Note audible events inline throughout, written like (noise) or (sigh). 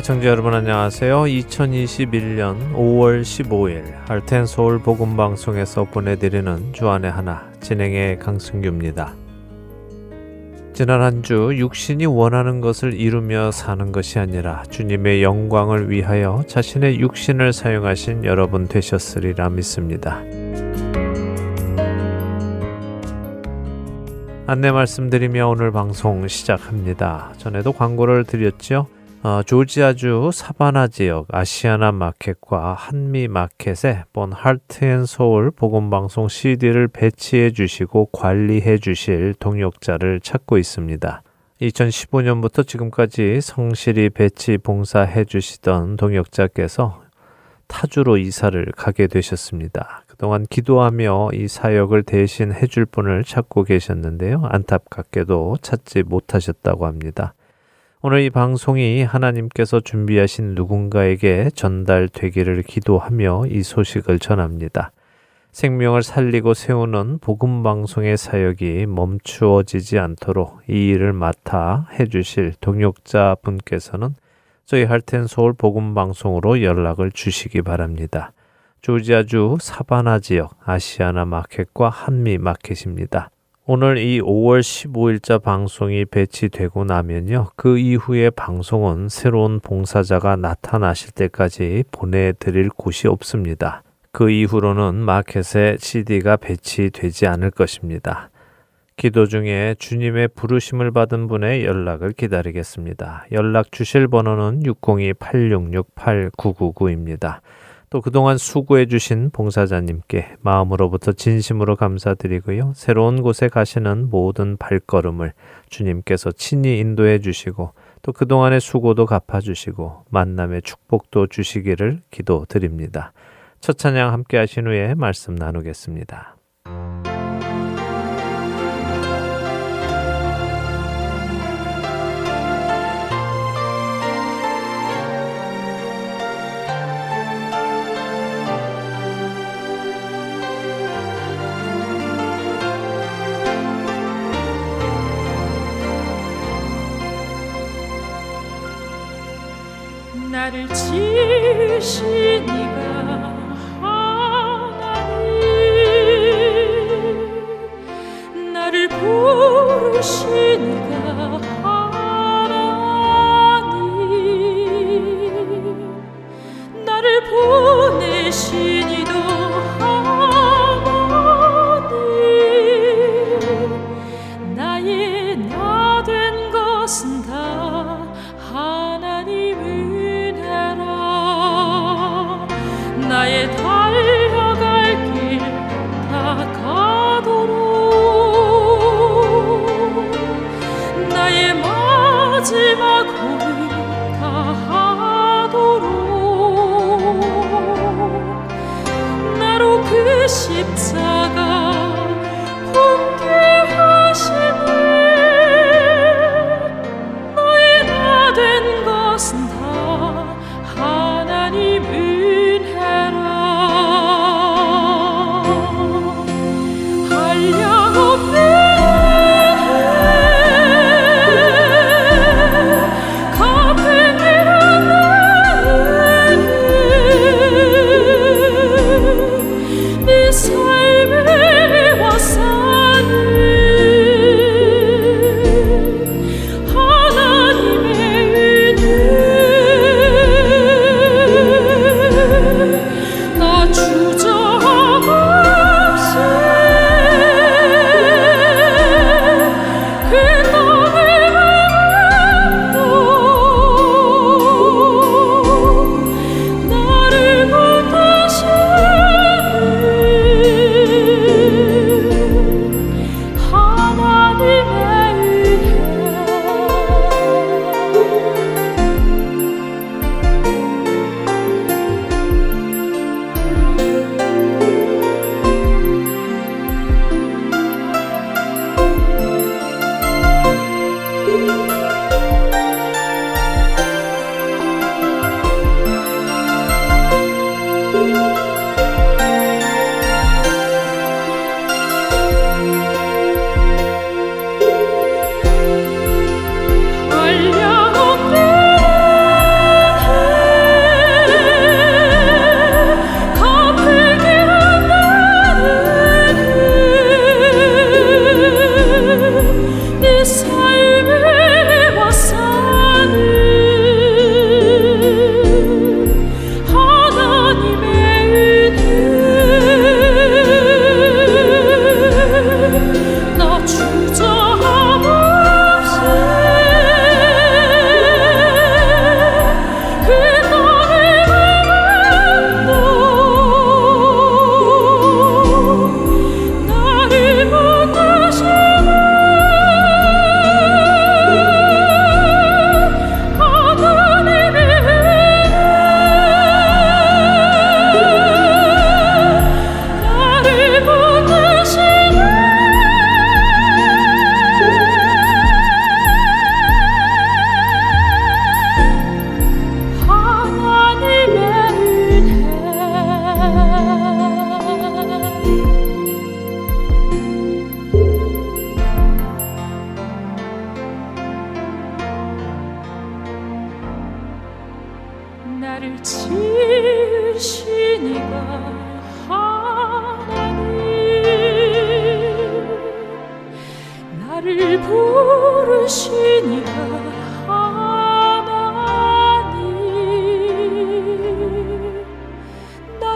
애청자 여러분 안녕하세요. 2021년 5월 15일 할텐 서울 복음 방송에서 보내드리는 주안의 하나 진행의 강승규입니다. 지난 한 주 육신이 원하는 것을 이루며 사는 것이 아니라 주님의 영광을 위하여 자신의 육신을 사용하신 여러분 되셨으리라 믿습니다. 안내 말씀드리며 오늘 방송 시작합니다. 전에도 광고를 드렸죠. 어, 조지아주 사바나 지역 아시아나 마켓과 한미 마켓에 본 Heart and Soul 복음 방송 CD를 배치해 주시고 관리해 주실 동역자를 찾고 있습니다. 2015년부터 지금까지 성실히 배치 봉사해 주시던 동역자께서 타주로 이사를 가게 되셨습니다. 그동안 기도하며 이 사역을 대신 해줄 분을 찾고 계셨는데요. 안타깝게도 찾지 못하셨다고 합니다. 오늘 이 방송이 하나님께서 준비하신 누군가에게 전달되기를 기도하며 이 소식을 전합니다. 생명을 살리고 세우는 복음 방송의 사역이 멈추어지지 않도록 이 일을 맡아 해주실 동역자 분께서는 저희 할텐 서울 복음 방송으로 연락을 주시기 바랍니다. 조지아주 사바나 지역 아시아나 마켓과 한미 마켓입니다. 오늘 이 5월 15일자 방송이 배치되고 나면요. 그 이후에 방송은 새로운 봉사자가 나타나실 때까지 보내드릴 곳이 없습니다. 그 이후로는 마켓에 CD가 배치되지 않을 것입니다. 기도 중에 주님의 부르심을 받은 분의 연락을 기다리겠습니다. 연락 주실 번호는 602-866-8999입니다. 또 그동안 수고해 주신 봉사자님께 마음으로부터 진심으로 감사드리고요. 새로운 곳에 가시는 모든 발걸음을 주님께서 친히 인도해 주시고 또 그동안의 수고도 갚아 주시고 만남의 축복도 주시기를 기도드립니다. 첫 찬양 함께 하신 후에 말씀 나누겠습니다.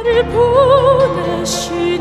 나를 보내시니도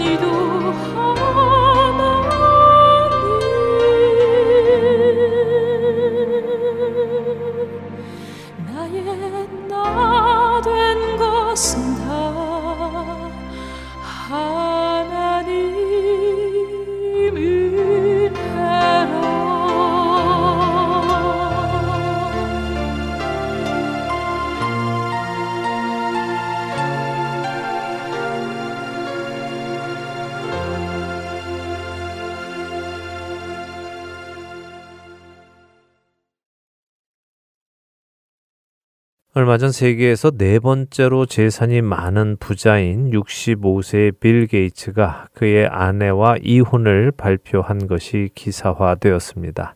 전 세계에서 네 번째로 재산이 많은 부자인 65세의 빌 게이츠가 그의 아내와 이혼을 발표한 것이 기사화되었습니다.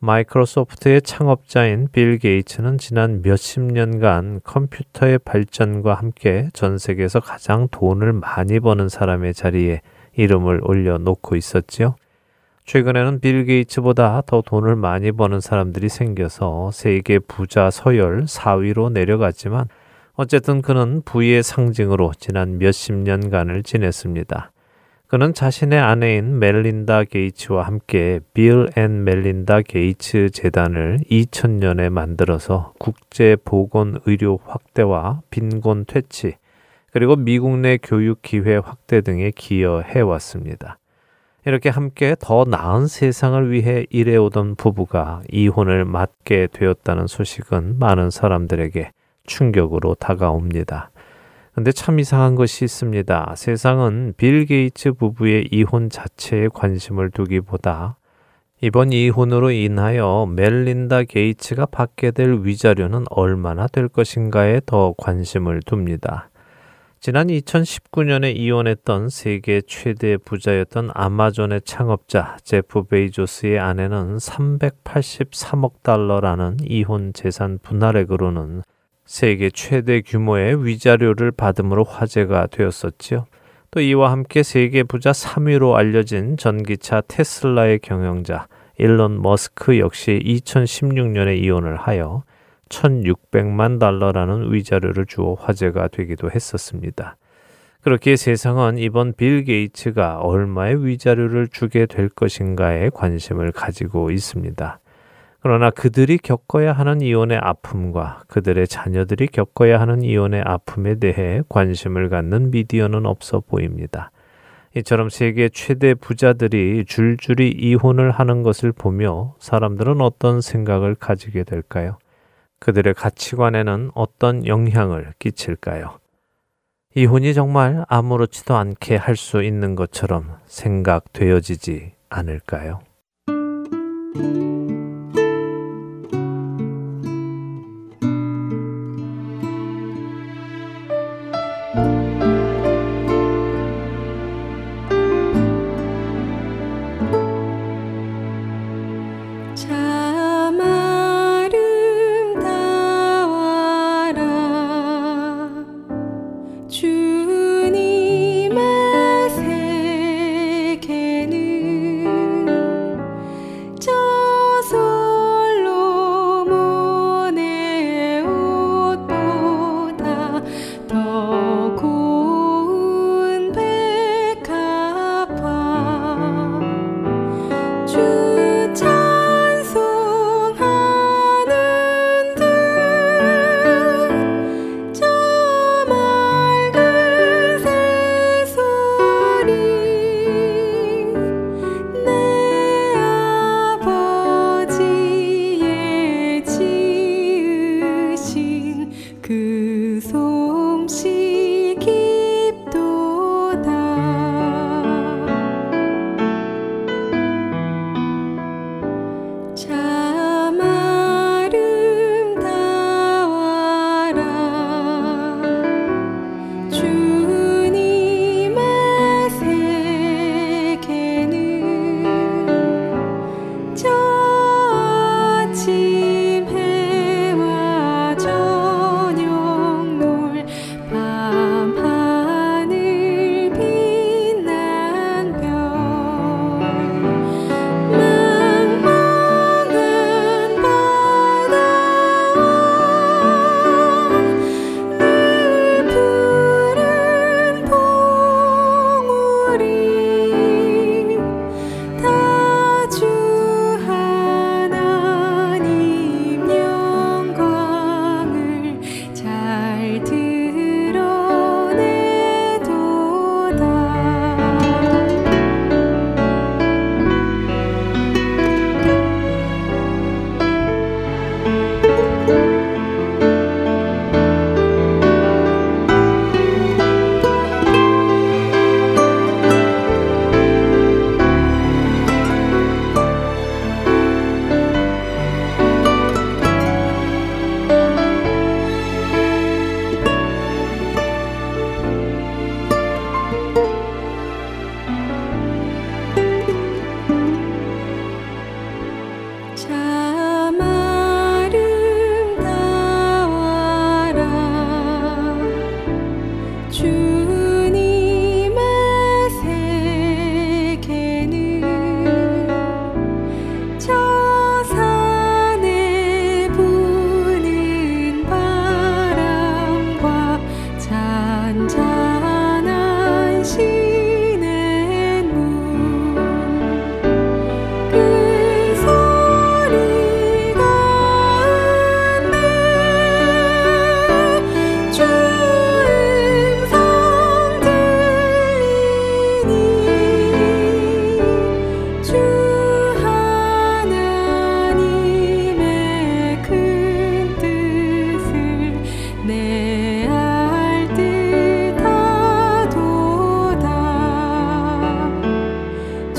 마이크로소프트의 창업자인 빌 게이츠는 지난 몇십 년간 컴퓨터의 발전과 함께 전 세계에서 가장 돈을 많이 버는 사람의 자리에 이름을 올려놓고 있었지요. 최근에는 빌 게이츠보다 더 돈을 많이 버는 사람들이 생겨서 세계 부자 서열 4위로 내려갔지만 어쨌든 그는 부의 상징으로 지난 몇십 년간을 지냈습니다. 그는 자신의 아내인 멜린다 게이츠와 함께 빌 앤 멜린다 게이츠 재단을 2000년에 만들어서 국제 보건 의료 확대와 빈곤 퇴치 그리고 미국 내 교육 기회 확대 등에 기여해 왔습니다. 이렇게 함께 더 나은 세상을 위해 일해오던 부부가 이혼을 맞게 되었다는 소식은 많은 사람들에게 충격으로 다가옵니다. 근데 참 이상한 것이 있습니다. 세상은 빌 게이츠 부부의 이혼 자체에 관심을 두기보다 이번 이혼으로 인하여 멜린다 게이츠가 받게 될 위자료는 얼마나 될 것인가에 더 관심을 둡니다. 지난 2019년에 이혼했던 세계 최대 부자였던 아마존의 창업자 제프 베이조스의 아내는 383억 달러라는 이혼 재산 분할액으로는 세계 최대 규모의 위자료를 받음으로 화제가 되었었지요. 또 이와 함께 세계 부자 3위로 알려진 전기차 테슬라의 경영자 일론 머스크 역시 2016년에 이혼을 하여 1600만 달러라는 위자료를 주어 화제가 되기도 했었습니다. 그렇게 세상은 이번 빌 게이츠가 얼마의 위자료를 주게 될 것인가에 관심을 가지고 있습니다. 그러나 그들이 겪어야 하는 이혼의 아픔과 그들의 자녀들이 겪어야 하는 이혼의 아픔에 대해 관심을 갖는 미디어는 없어 보입니다. 이처럼 세계 최대 부자들이 줄줄이 이혼을 하는 것을 보며 사람들은 어떤 생각을 가지게 될까요? 그들의 가치관에는 어떤 영향을 끼칠까요? 이혼이 정말 아무렇지도 않게 할 수 있는 것처럼 생각되어지지 않을까요?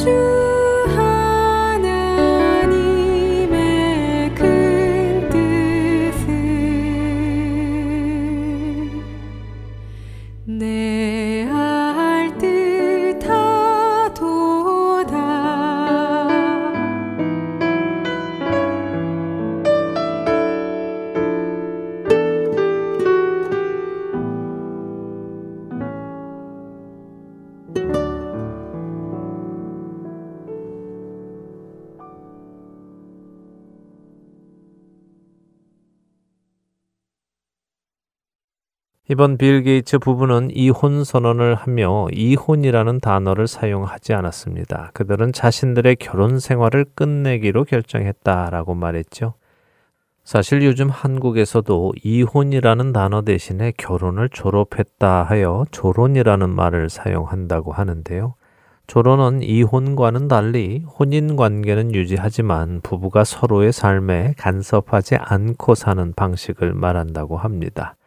You. 이번 빌 게이츠 부부는 이혼 선언을 하며 이혼이라는 단어를 사용하지 않았습니다. 그들은 자신들의 결혼 생활을 끝내기로 결정했다라고 말했죠. 사실 요즘 한국에서도 이혼이라는 단어 대신에 결혼을 졸업했다 하여 졸혼이라는 말을 사용한다고 하는데요. 졸혼은 이혼과는 달리 혼인 관계는 유지하지만 부부가 서로의 삶에 간섭하지 않고 사는 방식을 말한다고 합니다.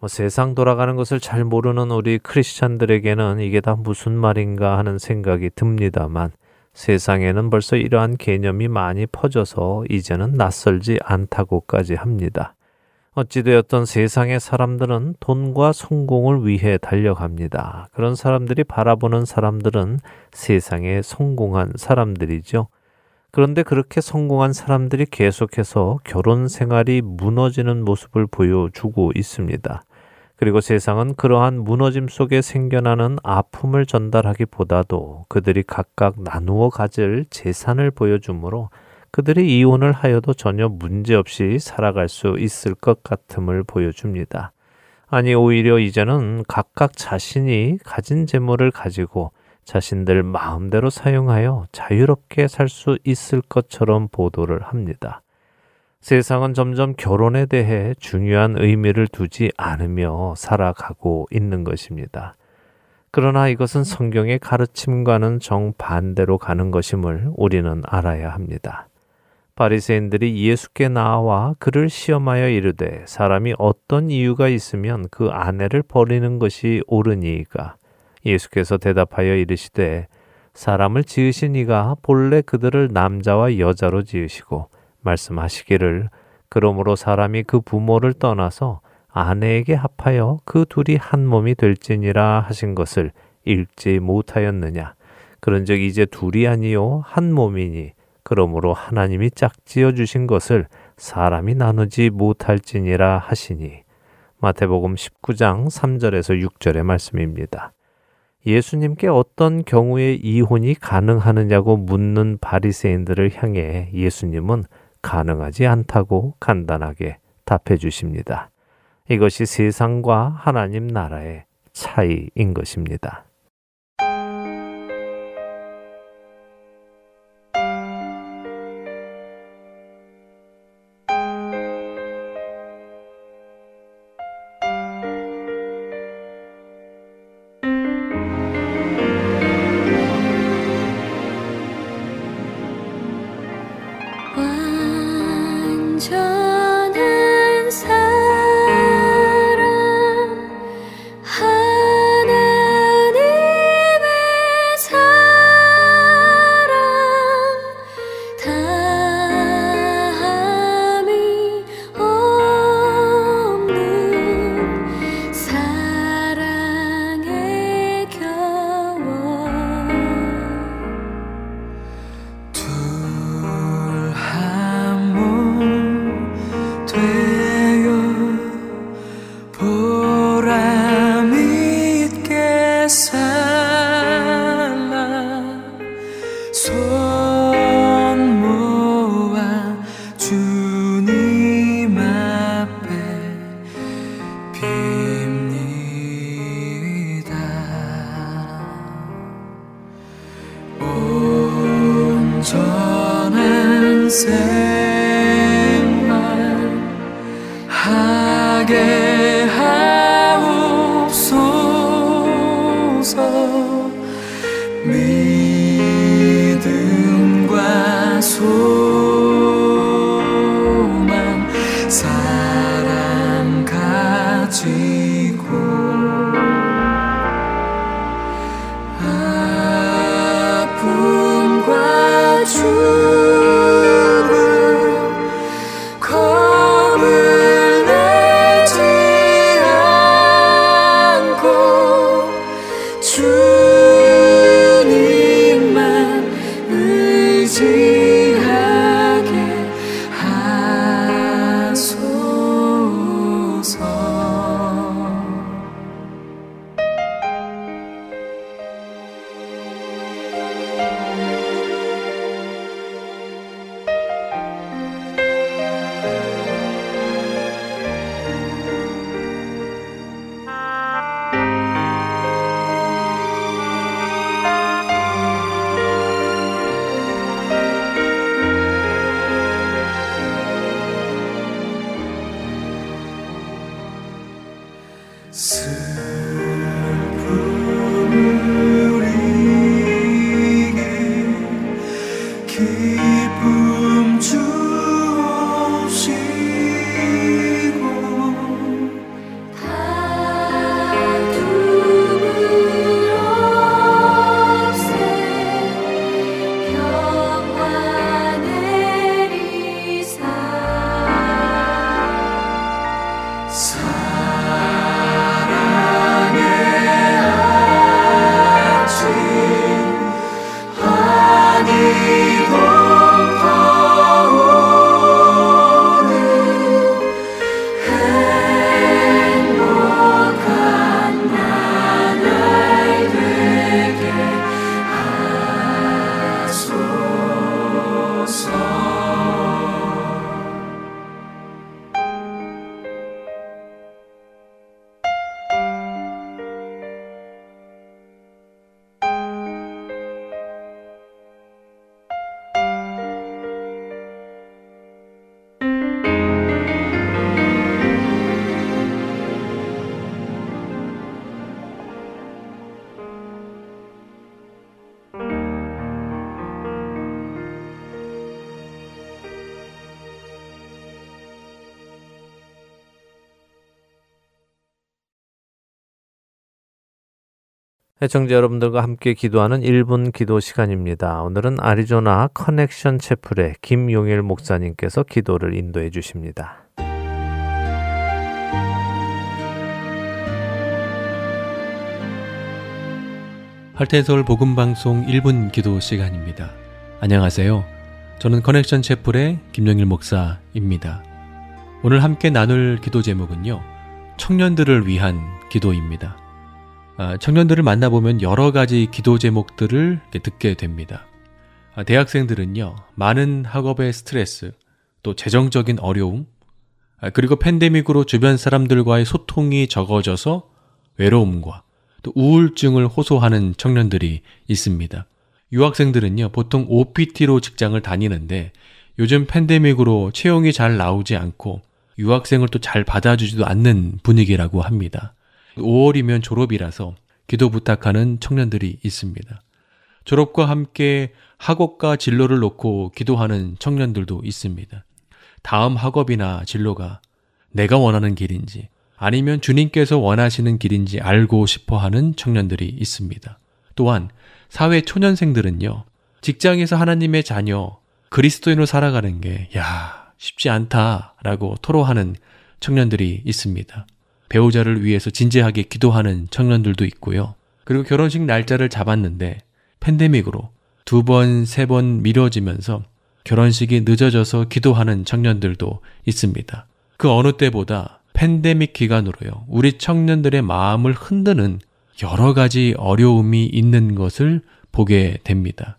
뭐 세상 돌아가는 것을 잘 모르는 우리 크리스찬들에게는 이게 다 무슨 말인가 하는 생각이 듭니다만 세상에는 벌써 이러한 개념이 많이 퍼져서 이제는 낯설지 않다고까지 합니다. 어찌되었던 세상의 사람들은 돈과 성공을 위해 달려갑니다. 그런 사람들이 바라보는 사람들은 세상에 성공한 사람들이죠. 그런데 그렇게 성공한 사람들이 계속해서 결혼 생활이 무너지는 모습을 보여주고 있습니다. 그리고 세상은 그러한 무너짐 속에 생겨나는 아픔을 전달하기보다도 그들이 각각 나누어 가질 재산을 보여주므로 그들이 이혼을 하여도 전혀 문제없이 살아갈 수 있을 것 같음을 보여줍니다. 아니, 오히려 이제는 각각 자신이 가진 재물을 가지고 자신들 마음대로 사용하여 자유롭게 살 수 있을 것처럼 보도를 합니다. 세상은 점점 결혼에 대해 중요한 의미를 두지 않으며 살아가고 있는 것입니다. 그러나 이것은 성경의 가르침과는 정반대로 가는 것임을 우리는 알아야 합니다. 바리새인들이 예수께 나와 그를 시험하여 이르되 사람이 어떤 이유가 있으면 그 아내를 버리는 것이 옳으니이까 예수께서 대답하여 이르시되 사람을 지으신 이가 본래 그들을 남자와 여자로 지으시고 말씀하시기를 그러므로 사람이 그 부모를 떠나서 아내에게 합하여 그 둘이 한 몸이 될지니라 하신 것을 읽지 못하였느냐 그런즉 이제 둘이 아니요 한 몸이니 그러므로 하나님이 짝지어 주신 것을 사람이 나누지 못할지니라 하시니 마태복음 19장 3절에서 6절의 말씀입니다. 예수님께 어떤 경우에 이혼이 가능하느냐고 묻는 바리새인들을 향해 예수님은 가능하지 않다고 간단하게 답해 주십니다. 이것이 세상과 하나님 나라의 차이인 것입니다. 인생만 하게 애청자 여러분들과 함께 기도하는 1분 기도 시간입니다. 오늘은 아리조나 커넥션 채플의 김용일 목사님께서 기도를 인도해 주십니다. 할텐서울 복음방송 1분 기도 시간입니다. 안녕하세요. 저는 커넥션 채플의 김용일 목사입니다. 오늘 함께 나눌 기도 제목은요. 청년들을 위한 기도입니다. 아, 청년들을 만나보면 여러 가지 기도 제목들을 듣게 됩니다. 아, 대학생들은요, 많은 학업의 스트레스, 또 재정적인 어려움, 아, 그리고 팬데믹으로 주변 사람들과의 소통이 적어져서 외로움과 또 우울증을 호소하는 청년들이 있습니다. 유학생들은요, 보통 OPT로 직장을 다니는데 요즘 팬데믹으로 채용이 잘 나오지 않고 유학생을 또 잘 받아주지도 않는 분위기라고 합니다. 5월이면 졸업이라서 기도 부탁하는 청년들이 있습니다. 졸업과 함께 학업과 진로를 놓고 기도하는 청년들도 있습니다. 다음 학업이나 진로가 내가 원하는 길인지 아니면 주님께서 원하시는 길인지 알고 싶어 하는 청년들이 있습니다. 또한 사회 초년생들은요, 직장에서 하나님의 자녀, 그리스도인으로 살아가는 게, 야, 쉽지 않다라고 토로하는 청년들이 있습니다. 배우자를 위해서 진지하게 기도하는 청년들도 있고요. 그리고 결혼식 날짜를 잡았는데 팬데믹으로 두 번, 세 번 미뤄지면서 결혼식이 늦어져서 기도하는 청년들도 있습니다. 그 어느 때보다 팬데믹 기간으로요. 우리 청년들의 마음을 흔드는 여러 가지 어려움이 있는 것을 보게 됩니다.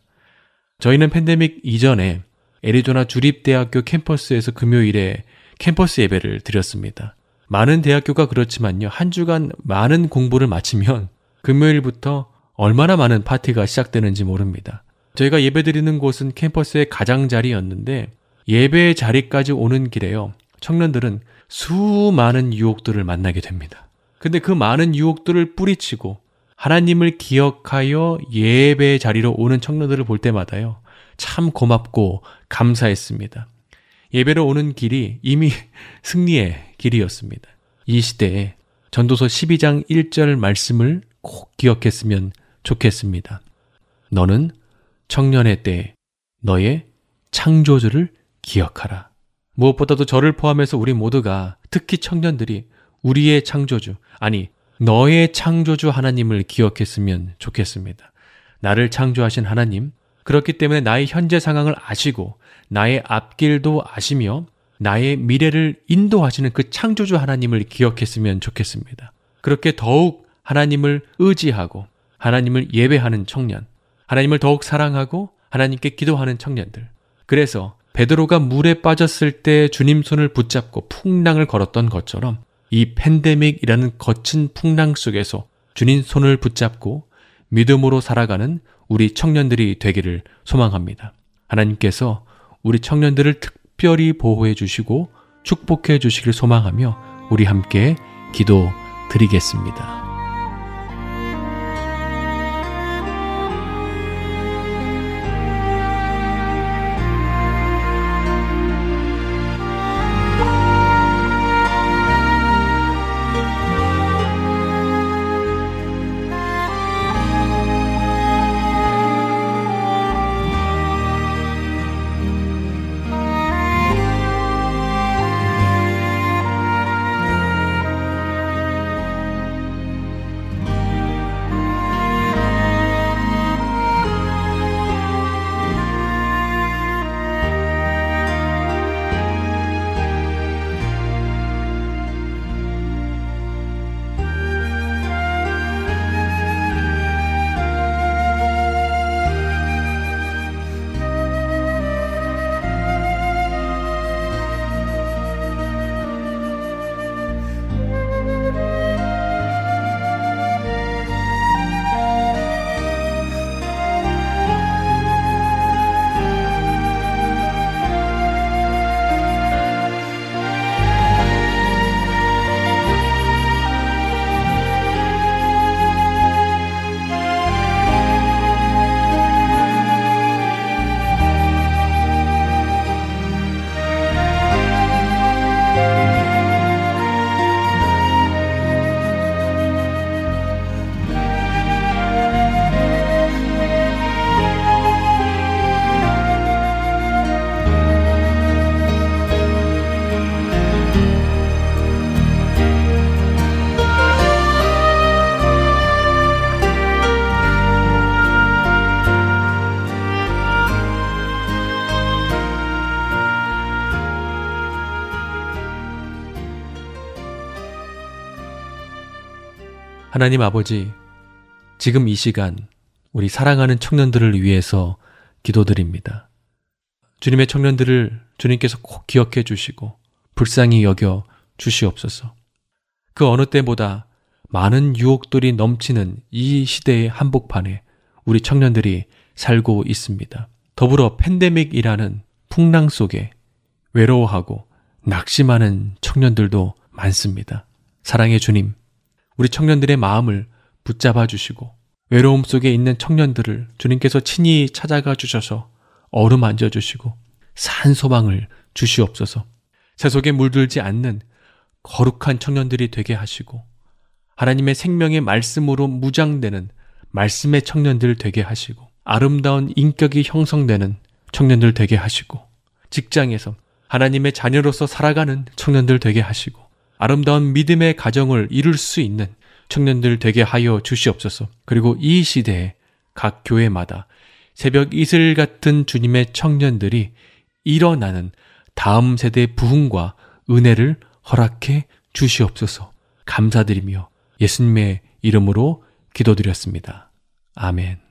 저희는 팬데믹 이전에 애리조나 주립대학교 캠퍼스에서 금요일에 캠퍼스 예배를 드렸습니다. 많은 대학교가 그렇지만요. 한 주간 많은 공부를 마치면 금요일부터 얼마나 많은 파티가 시작되는지 모릅니다. 저희가 예배드리는 곳은 캠퍼스의 가장자리였는데 예배 자리까지 오는 길에요. 청년들은 수많은 유혹들을 만나게 됩니다. 근데 그 많은 유혹들을 뿌리치고 하나님을 기억하여 예배 자리로 오는 청년들을 볼 때마다요. 참 고맙고 감사했습니다. 예배로 오는 길이 이미 (laughs) 승리의 길이었습니다. 이 시대에 전도서 12장 1절 말씀을 꼭 기억했으면 좋겠습니다. 너는 청년의 때 너의 창조주를 기억하라. 무엇보다도 저를 포함해서 우리 모두가 특히 청년들이 우리의 창조주, 아니, 너의 창조주 하나님을 기억했으면 좋겠습니다. 나를 창조하신 하나님, 그렇기 때문에 나의 현재 상황을 아시고 나의 앞길도 아시며 나의 미래를 인도하시는 그 창조주 하나님을 기억했으면 좋겠습니다. 그렇게 더욱 하나님을 의지하고 하나님을 예배하는 청년, 하나님을 더욱 사랑하고 하나님께 기도하는 청년들. 그래서 베드로가 물에 빠졌을 때 주님 손을 붙잡고 풍랑을 걸었던 것처럼 이 팬데믹이라는 거친 풍랑 속에서 주님 손을 붙잡고 믿음으로 살아가는 우리 청년들이 되기를 소망합니다. 하나님께서 우리 청년들을 특 별히 보호해 주시고 축복해 주시길 소망하며 우리 함께 기도 드리겠습니다. 하나님 아버지, 지금 이 시간 우리 사랑하는 청년들을 위해서 기도드립니다. 주님의 청년들을 주님께서 꼭 기억해 주시고 불쌍히 여겨 주시옵소서. 그 어느 때보다 많은 유혹들이 넘치는 이 시대의 한복판에 우리 청년들이 살고 있습니다. 더불어 팬데믹이라는 풍랑 속에 외로워하고 낙심하는 청년들도 많습니다. 사랑의 주님, 우리 청년들의 마음을 붙잡아 주시고 외로움 속에 있는 청년들을 주님께서 친히 찾아가 주셔서 어루만져 주시고 산 소망을 주시옵소서. 세속에 물들지 않는 거룩한 청년들이 되게 하시고 하나님의 생명의 말씀으로 무장되는 말씀의 청년들 되게 하시고 아름다운 인격이 형성되는 청년들 되게 하시고 직장에서 하나님의 자녀로서 살아가는 청년들 되게 하시고 아름다운 믿음의 가정을 이룰 수 있는 청년들 되게 하여 주시옵소서. 그리고 이 시대에 각 교회마다 새벽 이슬 같은 주님의 청년들이 일어나는 다음 세대 부흥과 은혜를 허락해 주시옵소서. 감사드리며 예수님의 이름으로 기도드렸습니다. 아멘.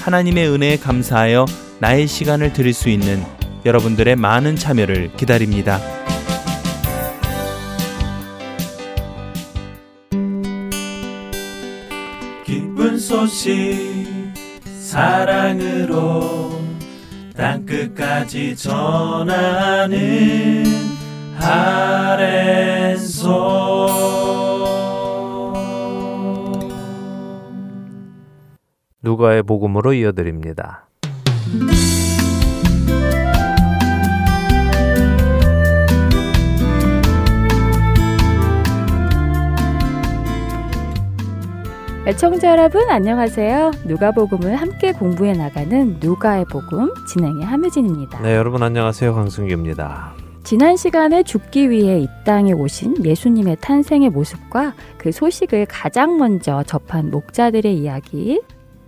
하나님의 은혜에 감사하여 나의 시간을 드릴 수 있는 여러분들의 많은 참여를 기다립니다. 기쁜 소식 사랑으로 땅끝까지 전하는 아랜소 누가의 복음으로 이어드립니다. 애청자 여러분 안녕하세요. 누가복음을 함께 공부해 나가는 누가의 복음 진행의 함유진입니다. 네, 여러분 안녕하세요. 강승규입니다. 지난 시간에 죽기 위해 이 땅에 오신 예수님의 탄생의 모습과 그 소식을 가장 먼저 접한 목자들의 이야기,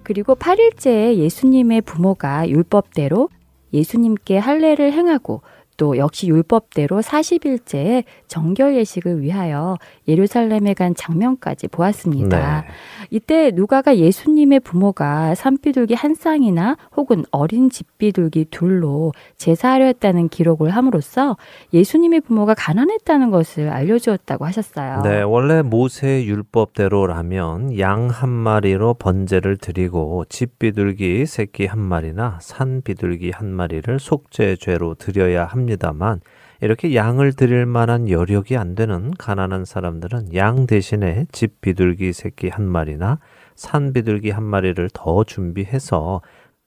그리고 8일째에 예수님의 부모가 율법대로 예수님께 할례를 행하고 또 역시 율법대로 40일째에 정결 예식을 위하여 예루살렘에 간 장면까지 보았습니다. 네. 이때 누가가 예수님의 부모가 산비둘기 한 쌍이나 혹은 어린 집비둘기 둘로 제사하려 했다는 기록을 함으로써 예수님의 부모가 가난했다는 것을 알려주었다고 하셨어요. 네, 원래 모세 율법대로라면 양 한 마리로 번제를 드리고 집비둘기 새끼 한 마리나 산비둘기 한 마리를 속죄죄로 드려야 합니다 만 이렇게 양을 드릴 만한 여력이 안 되는 가난한 사람들은 양 대신에 집 비둘기 새끼 한 마리나 산 비둘기 한 마리를 더 준비해서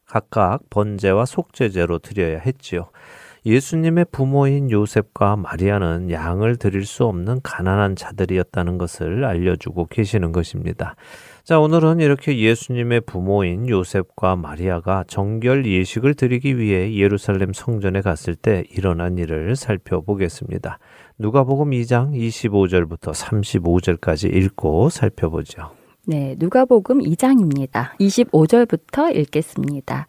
각각 번제와 속죄제로 드려야 했지요. 예수님의 부모인 요셉과 마리아는 양을 드릴 수 없는 가난한 자들이었다는 것을 알려주고 계시는 것입니다. 자, 오늘은 이렇게 예수님의 부모인 요셉과 마리아가 정결 예식을 드리기 위해 예루살렘 성전에 갔을 때 일어난 일을 살펴보겠습니다. 누가복음 2장 25절부터 35절까지 읽고 살펴보죠. 네, 누가복음 2장입니다. 25절부터 읽겠습니다.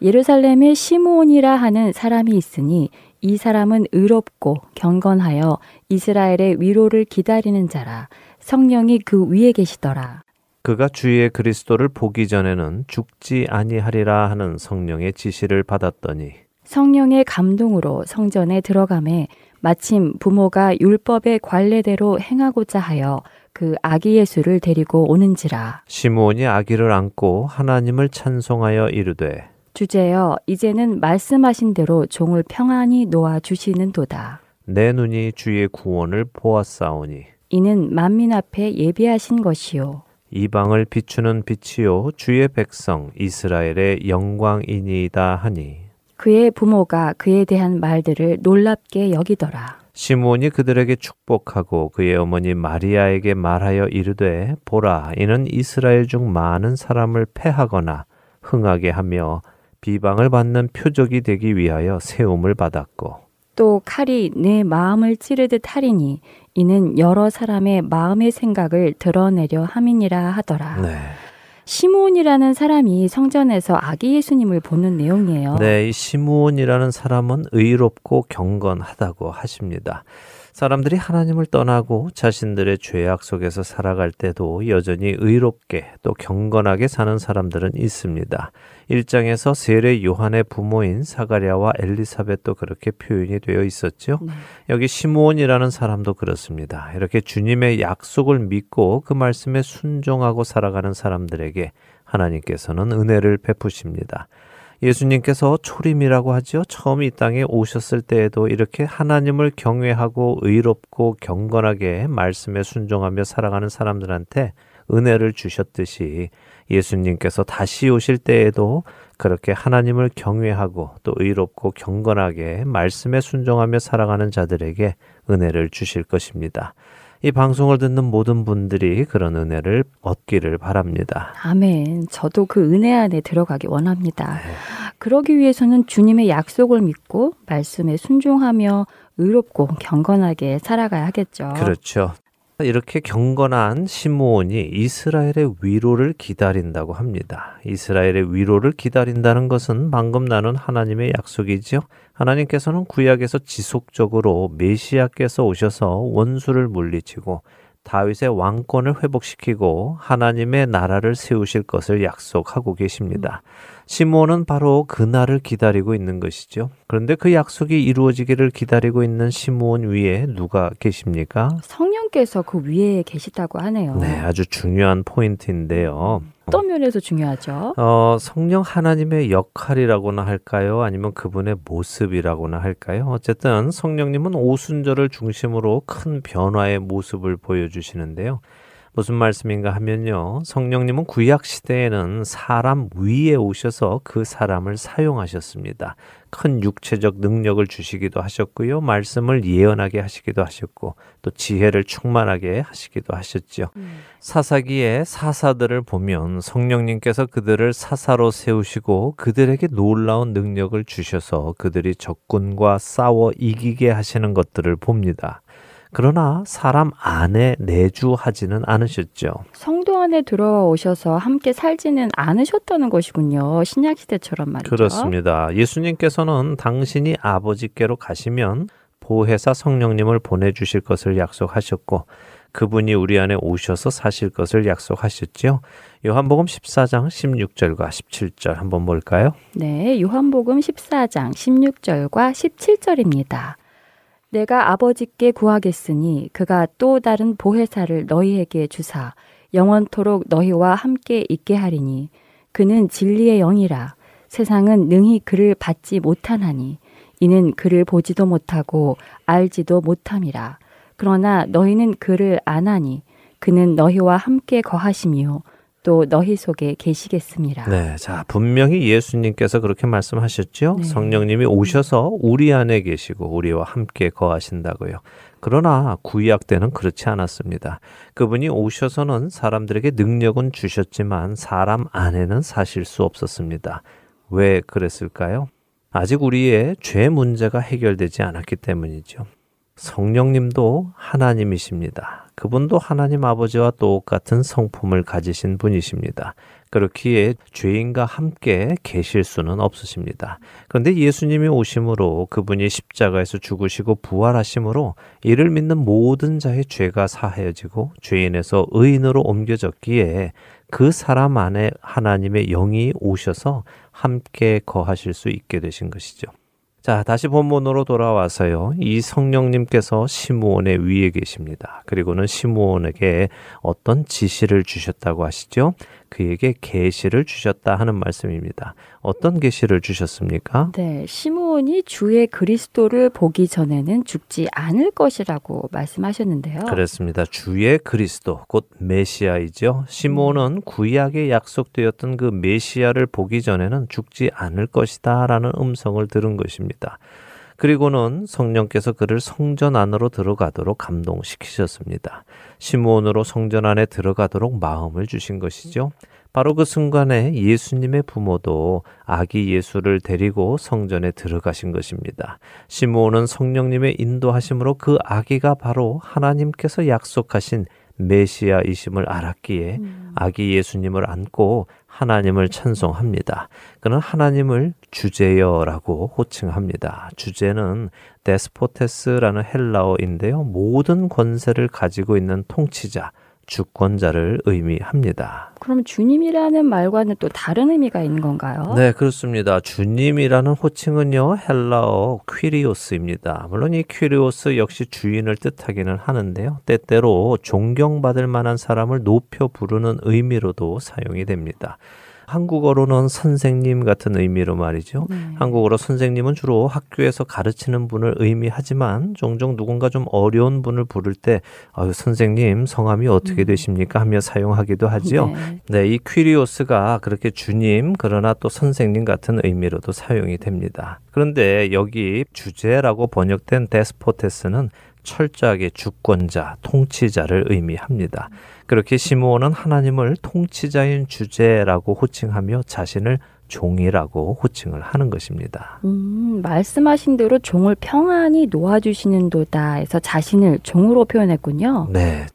예루살렘에 시므온이라 하는 사람이 있으니 이 사람은 의롭고 경건하여 이스라엘의 위로를 기다리는 자라 성령이 그 위에 계시더라. 그가 주의 그리스도를 보기 전에는 죽지 아니하리라 하는 성령의 지시를 받았더니 성령의 감동으로 성전에 들어가매 마침 부모가 율법의 관례대로 행하고자 하여 그 아기 예수를 데리고 오는지라. 시므온이 아기를 안고 하나님을 찬송하여 이르되 주제여 이제는 말씀하신 대로 종을 평안히 놓아 주시는도다. 내 눈이 주의 구원을 보았사오니 이는 만민 앞에 예비하신 것이요 이방을 비추는 빛이요 주의 백성 이스라엘의 영광이니이다 하니 그의 부모가 그에 대한 말들을 놀랍게 여기더라. 시므온이 그들에게 축복하고 그의 어머니 마리아에게 말하여 이르되 보라 이는 이스라엘 중 많은 사람을 패하거나 흥하게 하며 비방을 받는 표적이 되기 위하여 세움을 받았고 또 칼이 내 마음을 찌르듯 하리니 이는 여러 사람의 마음의 생각을 드러내려 함이니라 하더라. 네. 시므온이라는 사람이 성전에서 아기 예수님을 보는 내용이에요. 네, 이 시므온이라는 사람은 의롭고 경건하다고 하십니다. 사람들이 하나님을 떠나고 자신들의 죄악 속에서 살아갈 때도 여전히 의롭게 또 경건하게 사는 사람들은 있습니다. 1장에서 세례 요한의 부모인 사가랴와 엘리사벳도 그렇게 표현이 되어 있었죠. 네. 여기 시므온이라는 사람도 그렇습니다. 이렇게 주님의 약속을 믿고 그 말씀에 순종하고 살아가는 사람들에게 하나님께서는 은혜를 베푸십니다. 예수님께서 초림이라고 하지요. 처음 이 땅에 오셨을 때에도 이렇게 하나님을 경외하고 의롭고 경건하게 말씀에 순종하며 살아가는 사람들한테 은혜를 주셨듯이 예수님께서 다시 오실 때에도 그렇게 하나님을 경외하고 또 의롭고 경건하게 말씀에 순종하며 살아가는 자들에게 은혜를 주실 것입니다. 이 방송을 듣는 모든 분들이 그런 은혜를 얻기를 바랍니다. 아멘. 저도 그 은혜 안에 들어가기 원합니다. 네. 그러기 위해서는 주님의 약속을 믿고 말씀에 순종하며 의롭고 경건하게 살아가야 하겠죠. 그렇죠. 이렇게 경건한 시므온이 이스라엘의 위로를 기다린다고 합니다. 이스라엘의 위로를 기다린다는 것은 방금 나눈 하나님의 약속이지요. 하나님께서는 구약에서 지속적으로 메시아께서 오셔서 원수를 물리치고 다윗의 왕권을 회복시키고 하나님의 나라를 세우실 것을 약속하고 계십니다. 시므온은 바로 그 날을 기다리고 있는 것이죠. 그런데 그 약속이 이루어지기를 기다리고 있는 시므온 위에 누가 계십니까? 성령께서 그 위에 계시다고 하네요. 네, 아주 중요한 포인트인데요. 어떤 면에서 중요하죠? 어, 성령 하나님의 역할이라고나 할까요? 아니면 그분의 모습이라고나 할까요? 어쨌든 성령님은 오순절을 중심으로 큰 변화의 모습을 보여주시는데요. 무슨 말씀인가 하면요. 성령님은 구약 시대에는 사람 위에 오셔서 그 사람을 사용하셨습니다. 큰 육체적 능력을 주시기도 하셨고요. 말씀을 예언하게 하시기도 하셨고 또 지혜를 충만하게 하시기도 하셨죠. 음. 사사기의 사사들을 보면 성령님께서 그들을 사사로 세우시고 그들에게 놀라운 능력을 주셔서 그들이 적군과 싸워 이기게 하시는 것들을 봅니다. 그러나 사람 안에 내주하지는 않으셨죠. 성도 안에 들어오셔서 함께 살지는 않으셨다는 것이군요. 신약 시대처럼 말이죠. 그렇습니다. 예수님께서는 당신이 아버지께로 가시면 보혜사 성령님을 보내 주실 것을 약속하셨고 그분이 우리 안에 오셔서 사실 것을 약속하셨지요. 요한복음 14장 16절과 17절 한번 볼까요? 네, 요한복음 14장 16절과 17절입니다. 내가 아버지께 구하겠으니 그가 또 다른 보혜사를 너희에게 주사 영원토록 너희와 함께 있게 하리니 그는 진리의 영이라. 세상은 능히 그를 받지 못하나니 이는 그를 보지도 못하고 알지도 못함이라. 그러나 너희는 그를 아나니 그는 너희와 함께 거하시며 또 너희 속에 계시겠습니다. 네, 자 분명히 예수님께서 그렇게 말씀하셨죠. 네. 성령님이 오셔서 우리 안에 계시고 우리와 함께 거하신다고요. 그러나 구약 때는 그렇지 않았습니다. 그분이 오셔서는 사람들에게 능력은 주셨지만 사람 안에는 사실 수 없었습니다. 왜 그랬을까요? 아직 우리의 죄 문제가 해결되지 않았기 때문이죠. 성령님도 하나님이십니다. 그분도 하나님 아버지와 똑같은 성품을 가지신 분이십니다. 그렇기에 죄인과 함께 계실 수는 없으십니다. 그런데 예수님이 오심으로 그분이 십자가에서 죽으시고 부활하심으로 이를 믿는 모든 자의 죄가 사하여지고 죄인에서 의인으로 옮겨졌기에 그 사람 안에 하나님의 영이 오셔서 함께 거하실 수 있게 되신 것이죠. 자, 다시 본문으로 돌아와서요. 이 성령님께서 시므온의 위에 계십니다. 그리고는 시므온에게 어떤 지시를 주셨다고 하시죠? 그에게 계시를 주셨다 하는 말씀입니다. 어떤 계시를 주셨습니까? 네, 시므온이 주의 그리스도를 보기 전에는 죽지 않을 것이라고 말씀하셨는데요. 그렇습니다. 주의 그리스도 곧 메시아이죠. 시므온은 구약에 약속되었던 그 메시아를 보기 전에는 죽지 않을 것이다라는 음성을 들은 것입니다. 그리고는 성령께서 그를 성전 안으로 들어가도록 감동시키셨습니다. 시므온으로 성전 안에 들어가도록 마음을 주신 것이죠. 바로 그 순간에 예수님의 부모도 아기 예수를 데리고 성전에 들어가신 것입니다. 시므온은 성령님의 인도하심으로 그 아기가 바로 하나님께서 약속하신 메시아이심을 알았기에 음. 아기 예수님을 안고 하나님을 찬송합니다. 그는 하나님을 주제여라고 호칭합니다. 주제는 데스포테스라는 헬라어인데요. 모든 권세를 가지고 있는 통치자, 주권자를 의미합니다. 그럼 주님이라는 말과는 또 다른 의미가 있는 건가요? 네, 그렇습니다. 주님이라는 호칭은요, 헬라어 퀴리오스입니다. 물론 이 퀴리오스 역시 주인을 뜻하기는 하는데요. 때때로 존경받을 만한 사람을 높여 부르는 의미로도 사용이 됩니다. 한국어로는 선생님 같은 의미로 말이죠. 네. 한국어로 선생님은 주로 학교에서 가르치는 분을 의미하지만 종종 누군가 좀 어려운 분을 부를 때 아유 선생님 성함이 어떻게 음. 되십니까 하며 사용하기도 하지요. 네. 네, 이 퀴리오스가 그렇게 주님 그러나 또 선생님 같은 의미로도 사용이 됩니다. 그런데 여기 주제라고 번역된 데스포테스는 철저하게 주권자, 통치자를 의미합니다. 그렇게 시므온은 하나님을 통치자인 주제라고 호칭하며 자신을 종이라고 호칭을 하는 것입니다. 음, 말씀하신 대로 종을 평안히 놓아주시는 도다 해서 자신을 종으로 표현했군요. 네.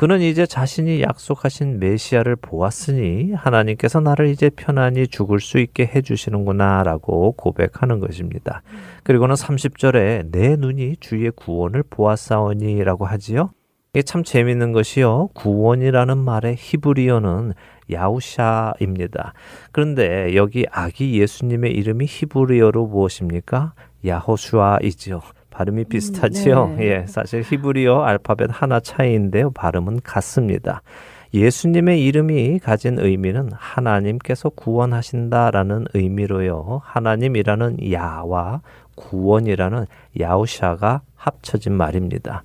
그는 이제 자신이 약속하신 메시아를 보았으니 하나님께서 나를 이제 편안히 죽을 수 있게 해주시는구나 라고 고백하는 것입니다. 그리고는 30절에 내 눈이 주의 구원을 보았사오니 라고 하지요. 이게 참 재밌는 것이요. 구원이라는 말의 히브리어는 야우샤입니다. 그런데 여기 아기 예수님의 이름이 히브리어로 무엇입니까? 야호슈아이죠. 발음이 비슷하지요. 음, 네. (laughs) 예, 사실 히브리어 알파벳 하나 차이인데요. 발음은 같습니다. 예수님의 이름이 가진 의미는 하나님께서 구원하신다라는 의미로요. 하나님이라는 야와 구원이라는 야우샤가 합쳐진 말입니다.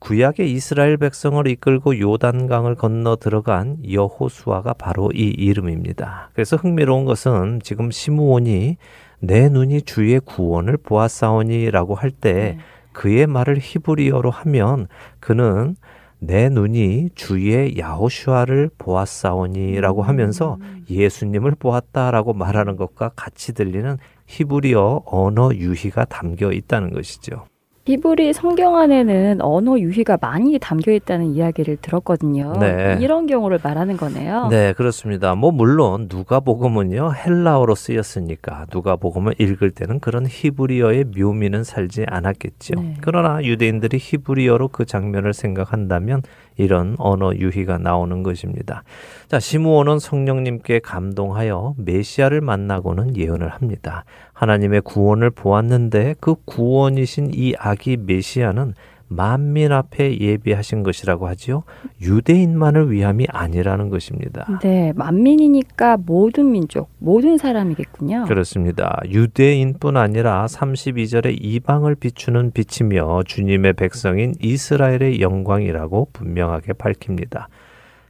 구약의 이스라엘 백성을 이끌고 요단강을 건너 들어간 여호수아가 바로 이 이름입니다. 그래서 흥미로운 것은 지금 시므온이 내 눈이 주의 구원을 보았사오니라고 할때 그의 말을 히브리어로 하면 그는 내 눈이 주의 야호슈아를 보았사오니라고 하면서 예수님을 보았다라고 말하는 것과 같이 들리는 히브리어 언어 유희가 담겨 있다는 것이죠. 히브리 성경 안에는 언어 유희가 많이 담겨 있다는 이야기를 들었거든요. 네. 이런 경우를 말하는 거네요. 네, 그렇습니다. 뭐 물론 누가복음은요 헬라어로 쓰였으니까 누가복음을 읽을 때는 그런 히브리어의 묘미는 살지 않았겠죠. 네. 그러나 유대인들이 히브리어로 그 장면을 생각한다면 이런 언어 유희가 나오는 것입니다. 자, 시므온은 성령님께 감동하여 메시아를 만나고는 예언을 합니다. 하나님의 구원을 보았는데 그 구원이신 이 아기 메시아는 만민 앞에 예비하신 것이라고 하지요. 유대인만을 위함이 아니라는 것입니다. 네, 만민이니까 모든 민족, 모든 사람이겠군요. 그렇습니다. 유대인뿐 아니라 32절에 이방을 비추는 빛이며 주님의 백성인 이스라엘의 영광이라고 분명하게 밝힙니다.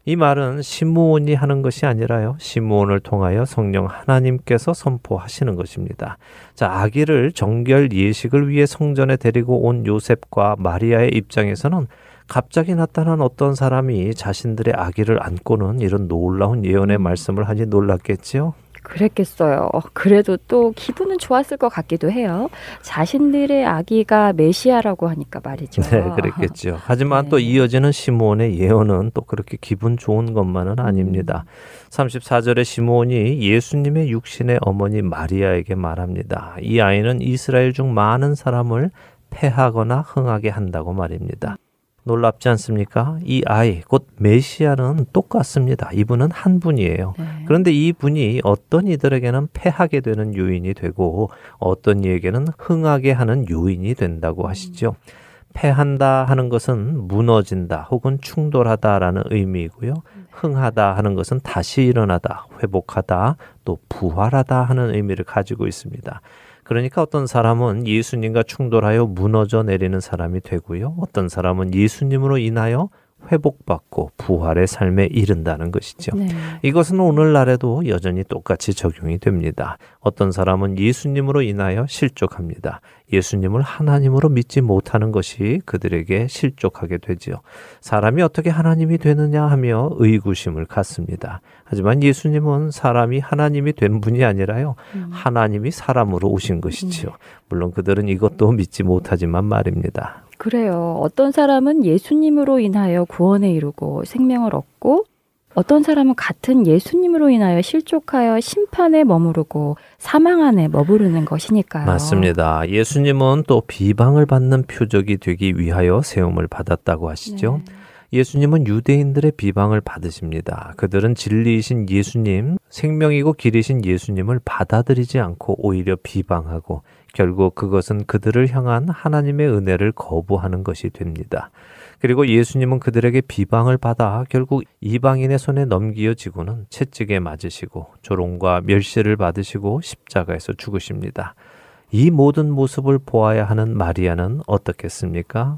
이 말은 시므온이 하는 것이 아니라요. 시므온을 통하여 성령 하나님께서 선포하시는 것입니다. 자, 아기를 정결 예식을 위해 성전에 데리고 온 요셉과 마리아의 입장에서는 갑자기 나타난 어떤 사람이 자신들의 아기를 안고는 이런 놀라운 예언의 말씀을 하니 놀랐겠지요. 그랬겠어요. 그래도 또 기분은 좋았을 것 같기도 해요. 자신들의 아기가 메시아라고 하니까 말이죠. 네, 그랬겠죠. 하지만 네. 또 이어지는 시므온의 예언은 또 그렇게 기분 좋은 것만은 아닙니다. 34절에 시므온이 예수님의 육신의 어머니 마리아에게 말합니다. 이 아이는 이스라엘 중 많은 사람을 패하거나 흥하게 한다고 말입니다. 놀랍지 않습니까? 이 아이, 곧 메시아는 똑같습니다. 이분은 한 분이에요. 네. 그런데 이 분이 어떤 이들에게는 패하게 되는 요인이 되고 어떤 이에게는 흥하게 하는 요인이 된다고 하시죠. 패한다 하는 것은 무너진다 혹은 충돌하다라는 의미이고요. 흥하다 하는 것은 다시 일어나다, 회복하다, 또 부활하다 하는 의미를 가지고 있습니다. 그러니까 어떤 사람은 예수님과 충돌하여 무너져 내리는 사람이 되고요. 어떤 사람은 예수님으로 인하여 회복받고 부활의 삶에 이른다는 것이죠. 네. 이것은 오늘날에도 여전히 똑같이 적용이 됩니다. 어떤 사람은 예수님으로 인하여 실족합니다. 예수님을 하나님으로 믿지 못하는 것이 그들에게 실족하게 되지요. 사람이 어떻게 하나님이 되느냐 하며 의구심을 갖습니다. 하지만 예수님은 사람이 하나님이 된 분이 아니라요. 하나님이 사람으로 오신 것이지요. 물론 그들은 이것도 믿지 못하지만 말입니다. 그래요. 어떤 사람은 예수님으로 인하여 구원에 이르고 생명을 얻고 어떤 사람은 같은 예수님으로 인하여 실족하여 심판에 머무르고 사망 안에 머무르는 것이니까요. 맞습니다. 예수님은 또 비방을 받는 표적이 되기 위하여 세움을 받았다고 하시죠. 네. 예수님은 유대인들의 비방을 받으십니다. 그들은 진리이신 예수님, 생명이고 길이신 예수님을 받아들이지 않고 오히려 비방하고 결국 그것은 그들을 향한 하나님의 은혜를 거부하는 것이 됩니다. 그리고 예수님은 그들에게 비방을 받아 결국 이방인의 손에 넘기어지고는 채찍에 맞으시고 조롱과 멸시를 받으시고 십자가에서 죽으십니다. 이 모든 모습을 보아야 하는 마리아는 어떻겠습니까?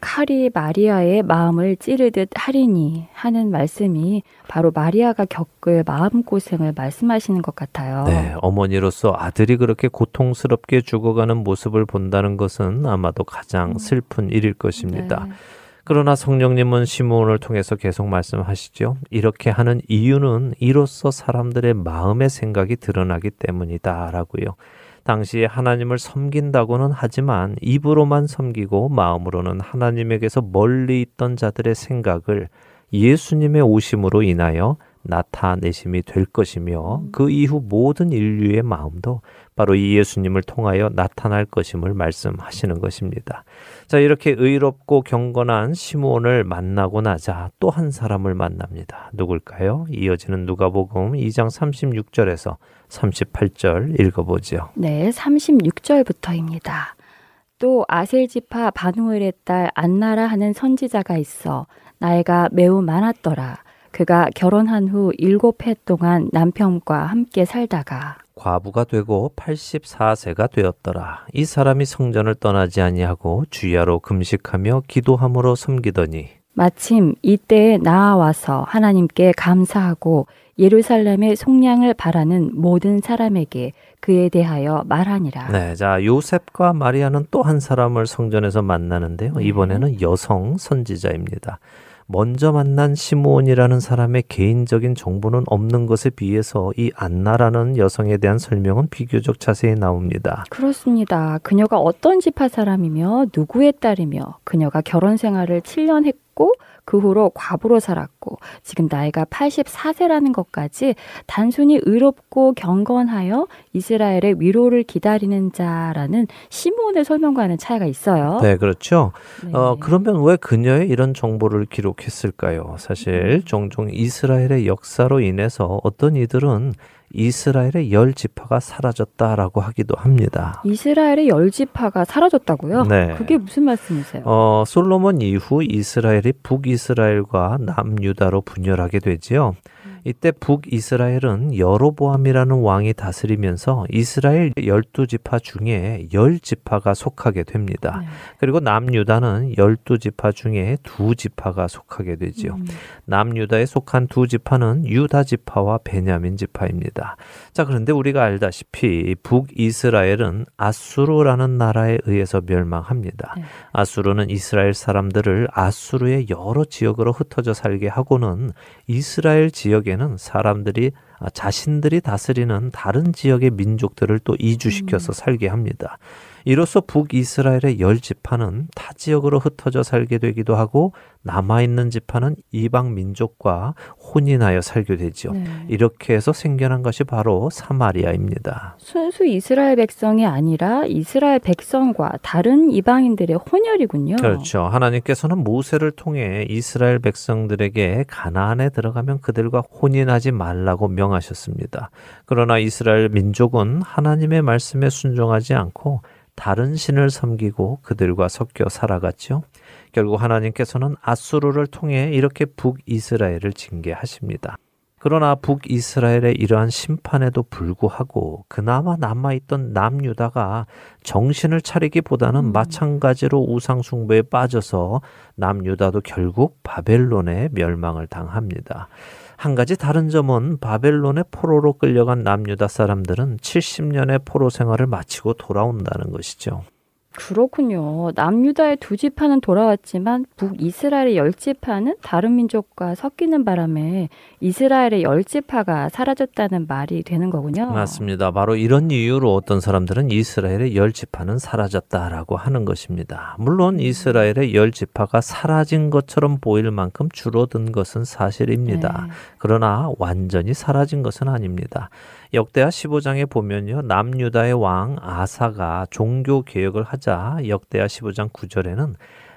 칼이 마리아의 마음을 찌르듯 하리니 하는 말씀이 바로 마리아가 겪을 마음고생을 말씀하시는 것 같아요. 네, 어머니로서 아들이 그렇게 고통스럽게 죽어가는 모습을 본다는 것은 아마도 가장 슬픈 일일 것입니다. 네. 그러나 성령님은 시므온을 통해서 계속 말씀하시죠. 이렇게 하는 이유는 이로써 사람들의 마음의 생각이 드러나기 때문이다라고요. 당시에 하나님을 섬긴다고는 하지만 입으로만 섬기고 마음으로는 하나님에게서 멀리 있던 자들의 생각을 예수님의 오심으로 인하여 나타내심이 될 것이며 그 이후 모든 인류의 마음도 바로 이 예수님을 통하여 나타날 것임을 말씀하시는 것입니다. 자, 이렇게 의롭고 경건한 시므온을 만나고 나자 또 한 사람을 만납니다. 누굴까요? 이어지는 누가복음 2장 36절에서 38절 읽어보죠. 네, 36절부터입니다. 또 아셀지파 바누엘의 딸 안나라 하는 선지자가 있어 나이가 매우 많았더라. 그가 결혼한 후 일곱 해 동안 남편과 함께 살다가 과부가 되고 84세가 되었더라. 이 사람이 성전을 떠나지 아니하고 주야로 금식하며 기도함으로 섬기더니 마침 이때에 나아와서 하나님께 감사하고 예루살렘의 속량을 바라는 모든 사람에게 그에 대하여 말하니라. 네, 자 요셉과 마리아는 또 한 사람을 성전에서 만나는데요. 네. 이번에는 여성 선지자입니다. 먼저 만난 시므온이라는 사람의 개인적인 정보는 없는 것에 비해서 이 안나라는 여성에 대한 설명은 비교적 자세히 나옵니다. 그렇습니다. 그녀가 어떤 지파 사람이며 누구의 딸이며 그녀가 결혼 생활을 7년 했고 그 후로 과부로 살았고 지금 나이가 84세라는 것까지 단순히 의롭고 경건하여 이스라엘의 위로를 기다리는 자라는 시므온의 설명과는 차이가 있어요. 네, 그렇죠. 네. 어, 그러면 왜 그녀의 이런 정보를 기록했을까요? 사실 종종 이스라엘의 역사로 인해서 어떤 이들은 이스라엘의 열 지파가 사라졌다라고 하기도 합니다. 이스라엘의 열 지파가 사라졌다고요? 네. 그게 무슨 말씀이세요? 어, 솔로몬 이후 이스라엘이 북이스라엘과 남유다로 분열하게 되지요. 이때 북이스라엘은 여로보암이라는 왕이 다스리면서 이스라엘 열두 지파 중에 열 지파가 속하게 됩니다. 네. 그리고 남유다는 열두 지파 중에 두 지파가 속하게 되지요. 음. 남유다에 속한 두 지파는 유다 지파와 베냐민 지파입니다. 자, 그런데 우리가 알다시피 북이스라엘은 아수르라는 나라에 의해서 멸망합니다. 네. 아수르는 이스라엘 사람들을 아수르의 여러 지역으로 흩어져 살게 하고는 이스라엘 지역에 는 사람들이 아, 자신들이 다스리는 다른 지역의 민족들을 또 이주시켜서 살게 합니다. 이로써 북이스라엘의 열 지파는 타 지역으로 흩어져 살게 되기도 하고 남아있는 지파는 이방 민족과 혼인하여 살게 되죠. 네. 이렇게 해서 생겨난 것이 바로 사마리아입니다. 순수 이스라엘 백성이 아니라 이스라엘 백성과 다른 이방인들의 혼혈이군요. 그렇죠. 하나님께서는 모세를 통해 이스라엘 백성들에게 가나안에 들어가면 그들과 혼인하지 말라고 명하셨습니다. 그러나 이스라엘 민족은 하나님의 말씀에 순종하지 않고 다른 신을 섬기고 그들과 섞여 살아갔죠. 결국 하나님께서는 아수르를 통해 이렇게 북이스라엘을 징계하십니다. 그러나 북이스라엘의 이러한 심판에도 불구하고 그나마 남아있던 남유다가 정신을 차리기보다는 마찬가지로 우상숭배에 빠져서 남유다도 결국 바벨론의 멸망을 당합니다. 한 가지 다른 점은 바벨론의 포로로 끌려간 남유다 사람들은 70년의 포로 생활을 마치고 돌아온다는 것이죠. 그렇군요. 남유다의 두 지파는 돌아왔지만 북이스라엘의 열 지파는 다른 민족과 섞이는 바람에 이스라엘의 열 지파가 사라졌다는 말이 되는 거군요. 맞습니다. 바로 이런 이유로 어떤 사람들은 이스라엘의 열 지파는 사라졌다라고 하는 것입니다. 물론 이스라엘의 열 지파가 사라진 것처럼 보일 만큼 줄어든 것은 사실입니다. 네. 그러나 완전히 사라진 것은 아닙니다. 역대하 15장에 보면요. 남유다의 왕 아사가 종교 개혁을 하자 역대하 15장 9절에는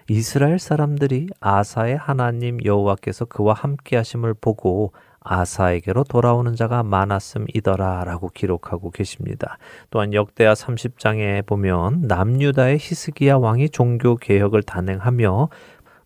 이스라엘 사람들이 아사의 하나님 여호와께서 그와 함께 하심을 보고 아사에게로 돌아오는 자가 많았음이더라라고 기록하고 계십니다. 또한 역대하 30장에 보면 남유다의 히스기야 왕이 종교 개혁을 단행하며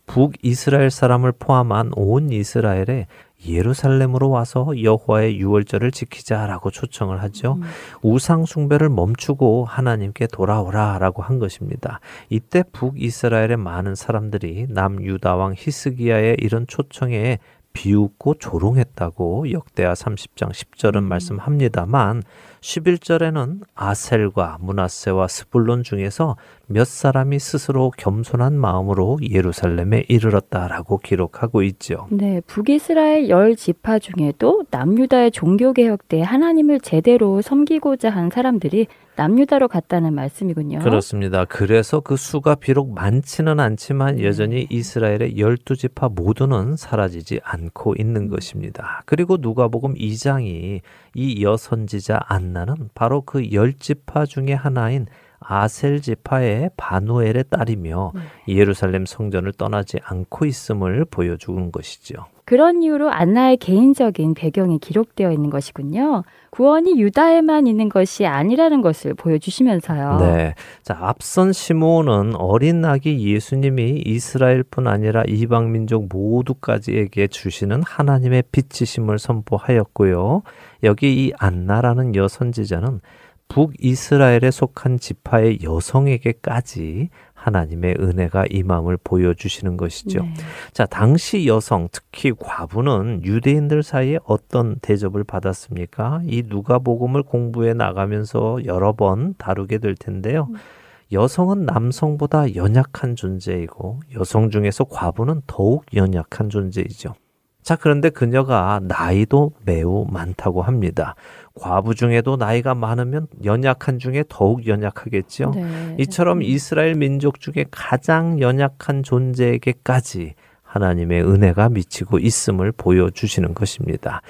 북이스라엘 사람을 포함한 온 이스라엘에 예루살렘으로 와서 여호와의 유월절을 지키자라고 초청을 하죠. 음. 우상 숭배를 멈추고 하나님께 돌아오라라고 한 것입니다. 이때 북이스라엘의 많은 사람들이 남유다 왕 히스기야의 이런 초청에 비웃고 조롱했다고 역대하 30장 10절은 음. 말씀합니다만 11절에는 아셀과 문하세와 스불론 중에서 몇 사람이 스스로 겸손한 마음으로 예루살렘에 이르렀다라고 기록하고 있죠. 네, 북이스라엘 열 지파 중에도 남유다의 종교 개혁 때 하나님을 제대로 섬기고자 한 사람들이 남유다로 갔다는 말씀이군요. 그렇습니다. 그래서 그 수가 비록 많지는 않지만 여전히 이스라엘의 열두 지파 모두는 사라지지 않고 있는 것입니다. 그리고 누가복음 2장이 이 여선지자 안나는 바로 그 열 지파 중에 하나인 아셀 지파의 바누엘의 딸이며 예루살렘 성전을 떠나지 않고 있음을 보여주는 것이죠. 그런 이유로 안나의 개인적인 배경이 기록되어 있는 것이군요. 구원이 유다에만 있는 것이 아니라는 것을 보여주시면서요. 네. 자, 앞선 시므온은 어린 아기 예수님이 이스라엘뿐 아니라 이방 민족 모두까지에게 주시는 하나님의 빛이심을 선포하였고요. 여기 이 안나라는 여선지자는 북이스라엘에 속한 지파의 여성에게까지 하나님의 은혜가 임함을 보여주시는 것이죠. 네. 자, 당시 여성, 특히 과부는 유대인들 사이에 어떤 대접을 받았습니까? 이 누가복음을 공부해 나가면서 여러 번 다루게 될 텐데요. 여성은 남성보다 연약한 존재이고 여성 중에서 과부는 더욱 연약한 존재이죠. 자, 그런데 그녀가 나이도 매우 많다고 합니다. 과부 중에도 나이가 많으면 연약한 중에 더욱 연약하겠죠. 네. 이처럼 이스라엘 민족 중에 가장 연약한 존재에게까지 하나님의 은혜가 미치고 있음을 보여주시는 것입니다.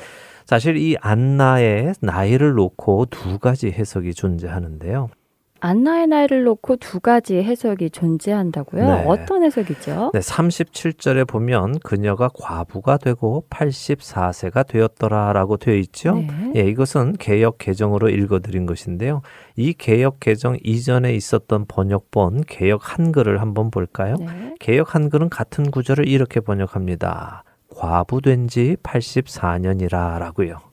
사실 이 안나의 나이를 놓고 두 가지 해석이 존재하는데요. 안나의 나이를 놓고 두 가지 해석이 존재한다고요? 네. 어떤 해석이죠? 네, 37절에 보면 그녀가 과부가 되고 84세가 되었더라라고 되어 있죠. 네. 예, 이것은 개역 개정으로 읽어 드린 것인데요. 이 개역 개정 이전에 있었던 번역본 개역 한글을 한번 볼까요? 네. 개역 한글은 같은 구절을 이렇게 번역합니다. 과부된 지 84년이라라고요.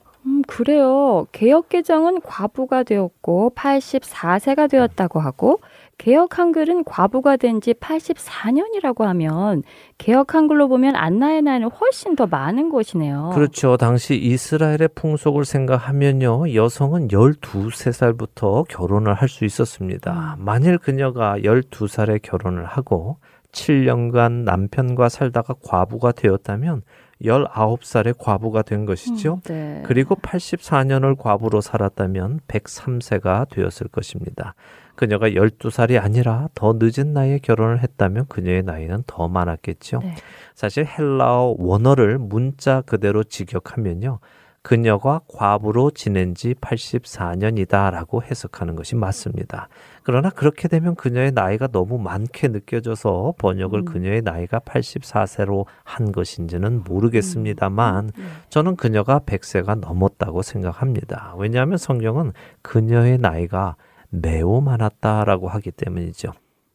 음, 그래요. 개혁 개정은 과부가 되었고 84세가 되었다고 하고 개혁 한글은 과부가 된 지 84년이라고 하면 개혁 한글로 보면 안나의 나이는 훨씬 더 많은 것이네요. 그렇죠. 당시 이스라엘의 풍속을 생각하면요. 여성은 12살부터 결혼을 할 수 있었습니다. 만일 그녀가 12살에 결혼을 하고 7년간 남편과 살다가 과부가 되었다면 19살에 과부가 된 것이죠. 네. 그리고 84년을 과부로 살았다면 103세가 되었을 것입니다. 그녀가 12살이 아니라 더 늦은 나이에 결혼을 했다면 그녀의 나이는 더 많았겠죠. 네. 사실 헬라어 원어를 문자 그대로 직역하면요. 그녀가 과부로 지낸 지 84년이다 라고 해석하는 것이 맞습니다. 그러나 그렇게 되면 그녀의 나이가 너무 많게 느껴져서 번역을 음. 그녀의 나이가 84세로 한 것인지는 모르겠습니다만 음. 저는 그녀가 100세가 넘었다고 생각합니다. 왜냐하면 성경은 그녀의 나이가 매우 많았다라고 하기 때문이죠.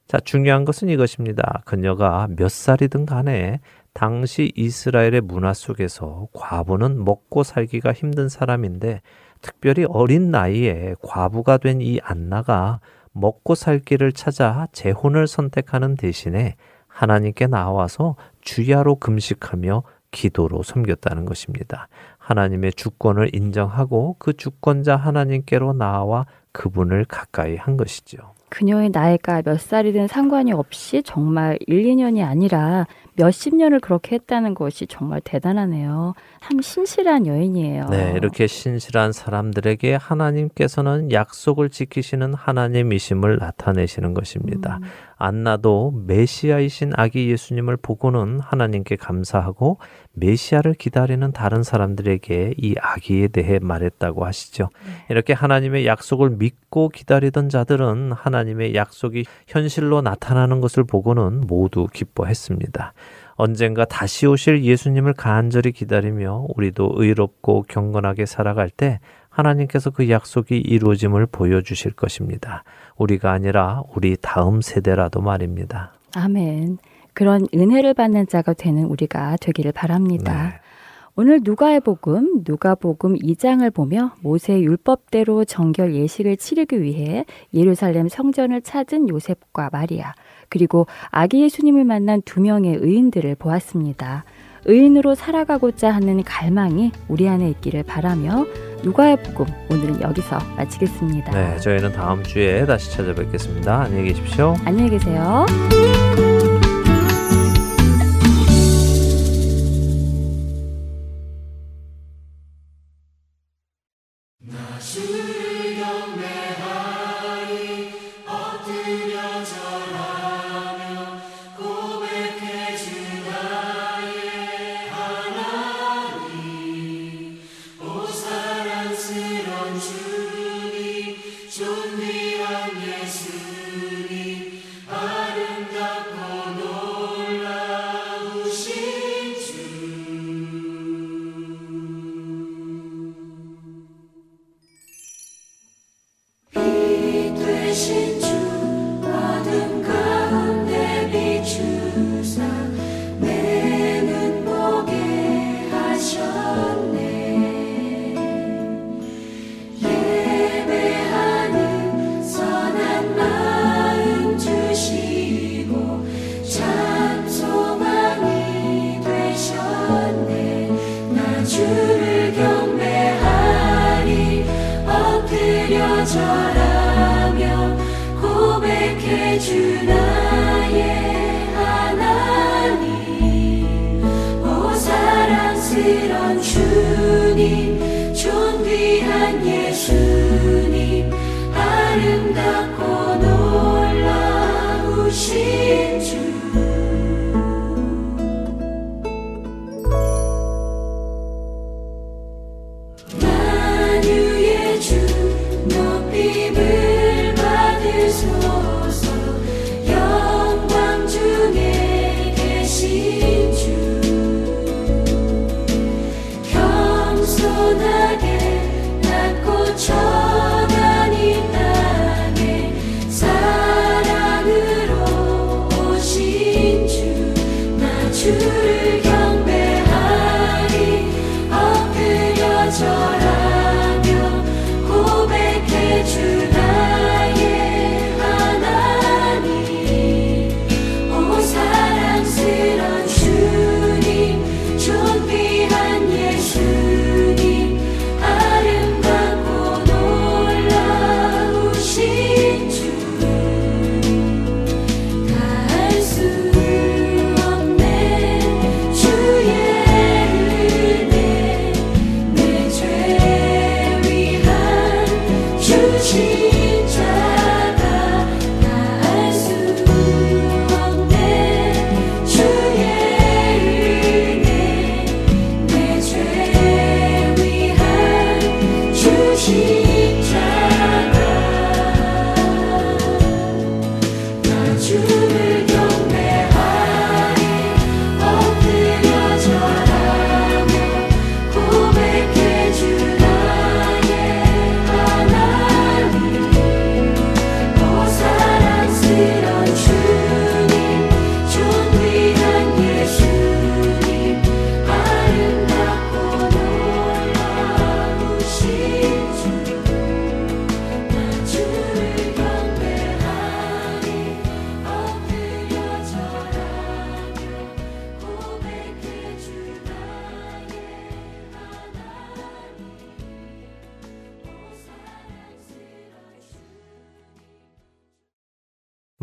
자, 중요한 것은 이것입니다. 그녀가 몇 살이든 간에 당시 이스라엘의 문화 속에서 과부는 먹고 살기가 힘든 사람인데 특별히 어린 나이에 과부가 된 이 안나가 먹고 살 길을 찾아 재혼을 선택하는 대신에 하나님께 나와서 주야로 금식하며 기도로 섬겼다는 것입니다. 하나님의 주권을 인정하고 그 주권자 하나님께로 나와 그분을 가까이 한 것이죠. 그녀의 나이가 몇 살이든 상관이 없이 정말 1, 2년이 아니라 몇십 년을 그렇게 했다는 것이 정말 대단하네요. 참 신실한 여인이에요. 네, 이렇게 신실한 사람들에게 하나님께서는 약속을 지키시는 하나님이심을 나타내시는 것입니다. 음. 안나도 메시아이신 아기 예수님을 보고는 하나님께 감사하고 메시아를 기다리는 다른 사람들에게 이 아기에 대해 말했다고 하시죠. 이렇게 하나님의 약속을 믿고 기다리던 자들은 하나님의 약속이 현실로 나타나는 것을 보고는 모두 기뻐했습니다. 언젠가 다시 오실 예수님을 간절히 기다리며 우리도 의롭고 경건하게 살아갈 때 하나님께서 그 약속이 이루어짐을 보여주실 것입니다. 우리가 아니라 우리 다음 세대라도 말입니다. 아멘. 그런 은혜를 받는 자가 되는 우리가 되기를 바랍니다. 네. 오늘 누가의 복음, 누가복음 2장을 보며 모세 율법대로 정결 예식을 치르기 위해 예루살렘 성전을 찾은 요셉과 마리아, 그리고 아기 예수님을 만난 두 명의 의인들을 보았습니다. 의인으로 살아가고자 하는 갈망이 우리 안에 있기를 바라며 누가의 복음 오늘은 여기서 마치겠습니다. 네, 저희는 다음 주에 다시 찾아뵙겠습니다. 안녕히 계십시오. 안녕히 계세요.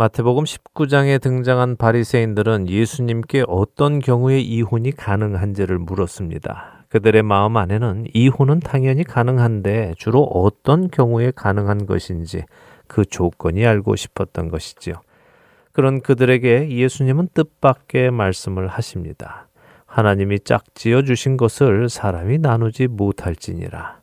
마태복음 19장에 등장한 바리새인들은 예수님께 어떤 경우에 이혼이 가능한지를 물었습니다. 그들의 마음 안에는 이혼은 당연히 가능한데 주로 어떤 경우에 가능한 것인지 그 조건이 알고 싶었던 것이지요. 그런 그들에게 예수님은 뜻밖의 말씀을 하십니다. 하나님이 짝지어 주신 것을 사람이 나누지 못할지니라.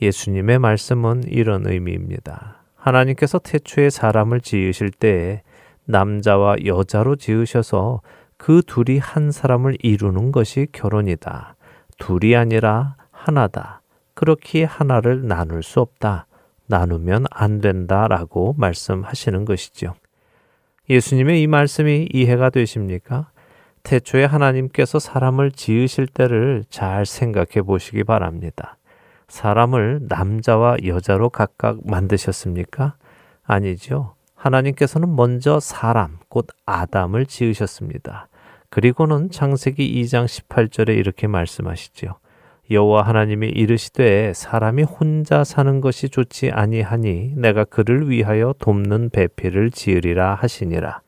예수님의 말씀은 이런 의미입니다. 하나님께서 태초에 사람을 지으실 때에 남자와 여자로 지으셔서 그 둘이 한 사람을 이루는 것이 결혼이다. 둘이 아니라 하나다. 그렇게 하나를 나눌 수 없다. 나누면 안 된다. 라고 말씀하시는 것이죠. 예수님의 이 말씀이 이해가 되십니까? 태초에 하나님께서 사람을 지으실 때를 잘 생각해 보시기 바랍니다. 사람을 남자와 여자로 각각 만드셨습니까? 아니죠. 하나님께서는 먼저 사람, 곧 아담을 지으셨습니다. 그리고는 창세기 2장 18절에 이렇게 말씀하시지요. 여호와 하나님이 이르시되 사람이 혼자 사는 것이 좋지 아니하니 내가 그를 위하여 돕는 배필을 지으리라 하시니라.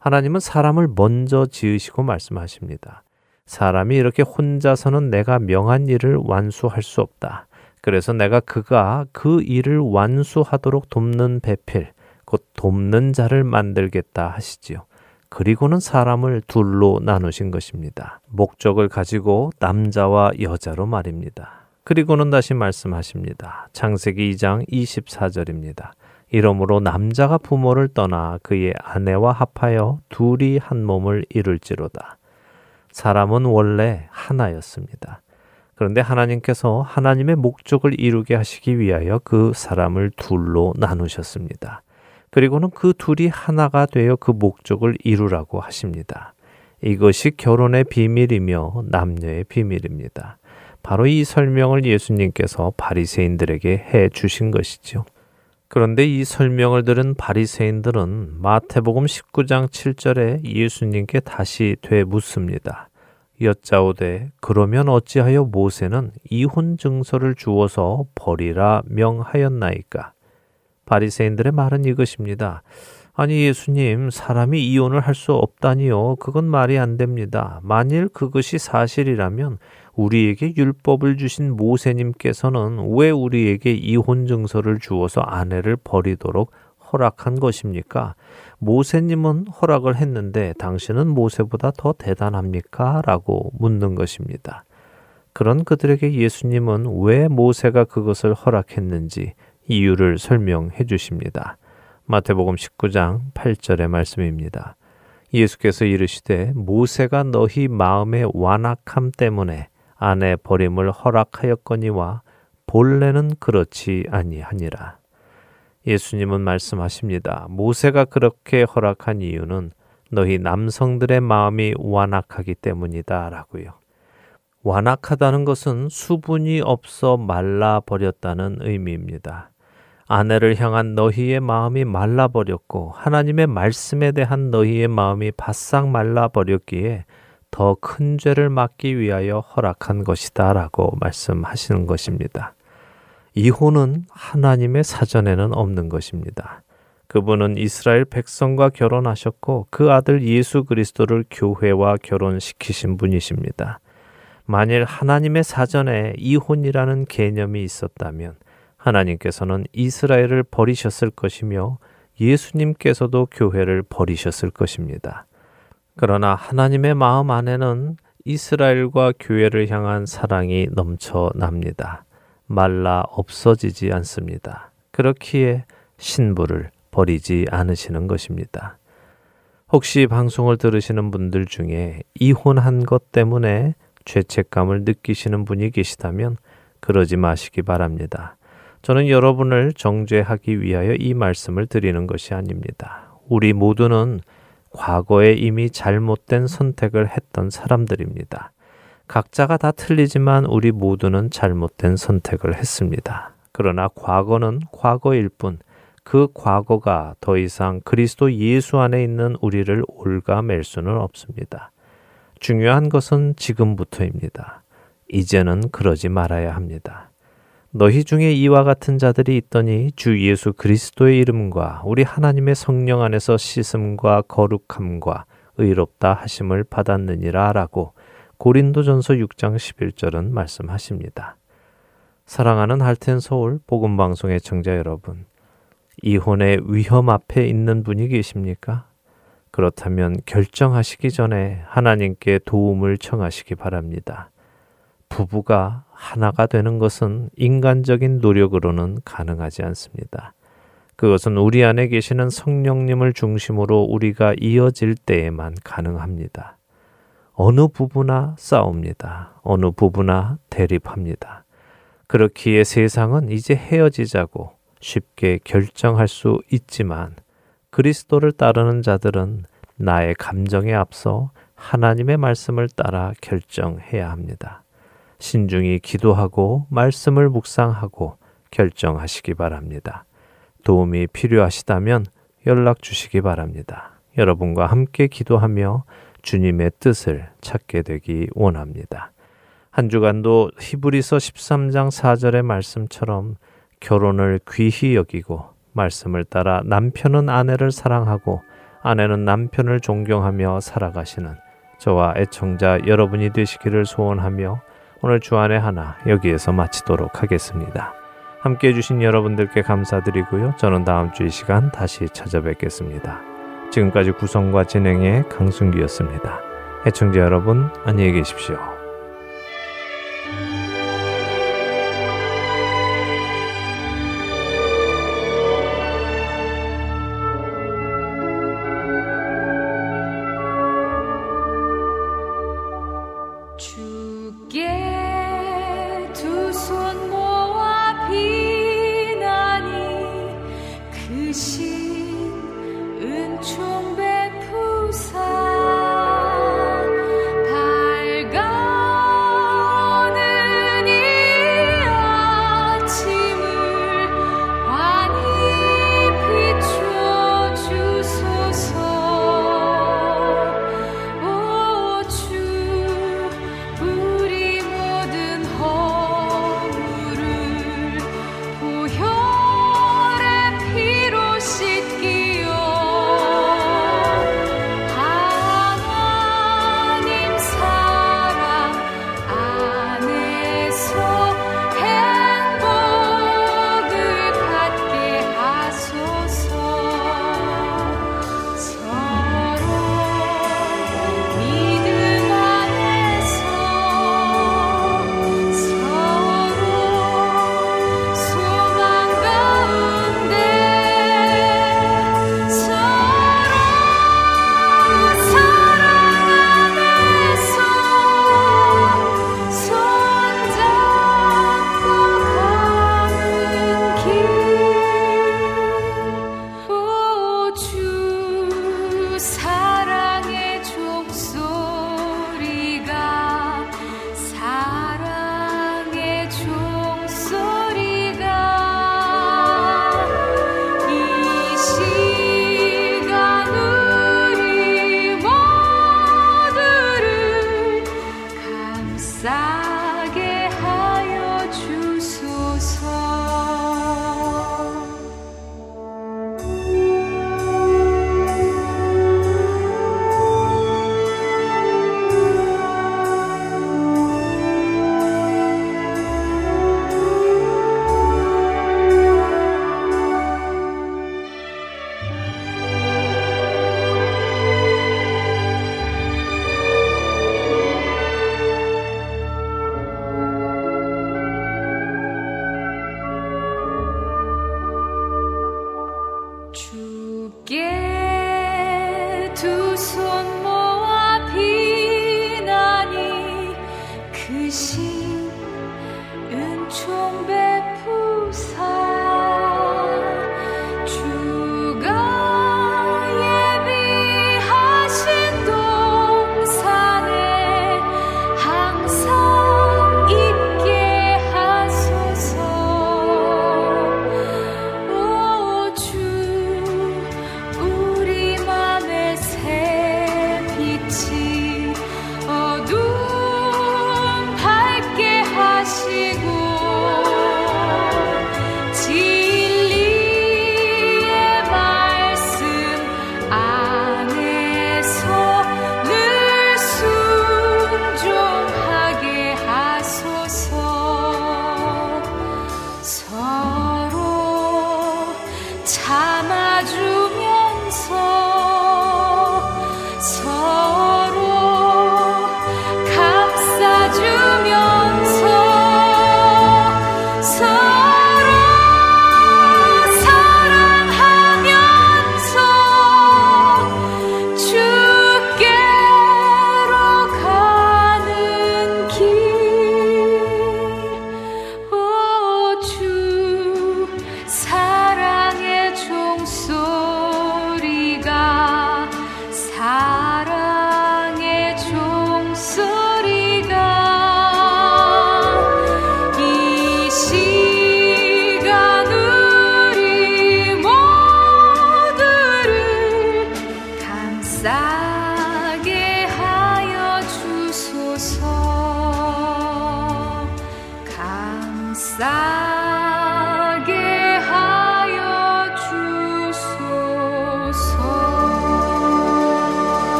하나님은 사람을 먼저 지으시고 말씀하십니다. 사람이 이렇게 혼자서는 내가 명한 일을 완수할 수 없다. 그래서 내가 그가 그 일을 완수하도록 돕는 배필, 곧 돕는 자를 만들겠다 하시지요. 그리고는 사람을 둘로 나누신 것입니다. 목적을 가지고 남자와 여자로 말입니다. 그리고는 다시 말씀하십니다. 창세기 2장 24절입니다. 이러므로 남자가 부모를 떠나 그의 아내와 합하여 둘이 한 몸을 이룰지로다. 사람은 원래 하나였습니다. 그런데 하나님께서 하나님의 목적을 이루게 하시기 위하여 그 사람을 둘로 나누셨습니다. 그리고는 그 둘이 하나가 되어 그 목적을 이루라고 하십니다. 이것이 결혼의 비밀이며 남녀의 비밀입니다. 바로 이 설명을 예수님께서 바리새인들에게 해 주신 것이죠. 그런데 이 설명을 들은 바리새인들은 마태복음 19장 7절에 예수님께 다시 되묻습니다. 여짜오되 그러면 어찌하여 모세는 이혼 증서를 주어서 버리라 명하였나이까? 바리새인들의 말은 이것입니다. 아니 예수님 사람이 이혼을 할 수 없다니요. 그건 말이 안 됩니다. 만일 그것이 사실이라면 우리에게 율법을 주신 모세님께서는 왜 우리에게 이혼 증서를 주어서 아내를 버리도록 허락한 것입니까? 모세님은 허락을 했는데 당신은 모세보다 더 대단합니까? 라고 묻는 것입니다. 그런 그들에게 예수님은 왜 모세가 그것을 허락했는지 이유를 설명해 주십니다. 마태복음 19장 8절의 말씀입니다. 예수께서 이르시되 모세가 너희 마음의 완악함 때문에 아내 버림을 허락하였거니와 본래는 그렇지 아니하니라. 예수님은 말씀하십니다. 모세가 그렇게 허락한 이유는 너희 남성들의 마음이 완악하기 때문이다 라고요. 완악하다는 것은 수분이 없어 말라 버렸다는 의미입니다. 아내를 향한 너희의 마음이 말라버렸고 하나님의 말씀에 대한 너희의 마음이 바싹 말라버렸기에 더 큰 죄를 막기 위하여 허락한 것이다 라고 말씀하시는 것입니다. 이혼은 하나님의 사전에는 없는 것입니다. 그분은 이스라엘 백성과 결혼하셨고 그 아들 예수 그리스도를 교회와 결혼시키신 분이십니다. 만일 하나님의 사전에 이혼이라는 개념이 있었다면 하나님께서는 이스라엘을 버리셨을 것이며 예수님께서도 교회를 버리셨을 것입니다. 그러나 하나님의 마음 안에는 이스라엘과 교회를 향한 사랑이 넘쳐납니다. 말라 없어지지 않습니다. 그렇기에 신부를 버리지 않으시는 것입니다. 혹시 방송을 들으시는 분들 중에 이혼한 것 때문에 죄책감을 느끼시는 분이 계시다면 그러지 마시기 바랍니다. 저는 여러분을 정죄하기 위하여 이 말씀을 드리는 것이 아닙니다. 우리 모두는 과거에 이미 잘못된 선택을 했던 사람들입니다. 각자가 다 틀리지만 우리 모두는 잘못된 선택을 했습니다. 그러나 과거는 과거일 뿐, 그 과거가 더 이상 그리스도 예수 안에 있는 우리를 올가맬 수는 없습니다. 중요한 것은 지금부터입니다. 이제는 그러지 말아야 합니다. 너희 중에 이와 같은 자들이 있더니 주 예수 그리스도의 이름과 우리 하나님의 성령 안에서 씻음과 거룩함과 의롭다 하심을 받았느니라 라고 고린도전서 6장 11절은 말씀하십니다. 사랑하는 할텐 서울 복음 방송의 청자 여러분, 이혼의 위험 앞에 있는 분이 계십니까? 그렇다면 결정하시기 전에 하나님께 도움을 청하시기 바랍니다. 부부가 하나가 되는 것은 인간적인 노력으로는 가능하지 않습니다. 그것은 우리 안에 계시는 성령님을 중심으로 우리가 이어질 때에만 가능합니다. 어느 부부나 싸웁니다. 어느 부부나 대립합니다. 그렇기에 세상은 이제 헤어지자고 쉽게 결정할 수 있지만 그리스도를 따르는 자들은 나의 감정에 앞서 하나님의 말씀을 따라 결정해야 합니다. 신중히 기도하고 말씀을 묵상하고 결정하시기 바랍니다. 도움이 필요하시다면 연락 주시기 바랍니다. 여러분과 함께 기도하며 주님의 뜻을 찾게 되기 원합니다. 한 주간도 히브리서 13장 4절의 말씀처럼 결혼을 귀히 여기고 말씀을 따라 남편은 아내를 사랑하고 아내는 남편을 존경하며 살아가시는 저와 애청자 여러분이 되시기를 소원하며 오늘 주안의 하나 여기에서 마치도록 하겠습니다. 함께 해주신 여러분들께 감사드리고요. 저는 다음 주 이 시간 다시 찾아뵙겠습니다. 지금까지 구성과 진행의 강순기였습니다. 애청자 여러분, 안녕히 계십시오.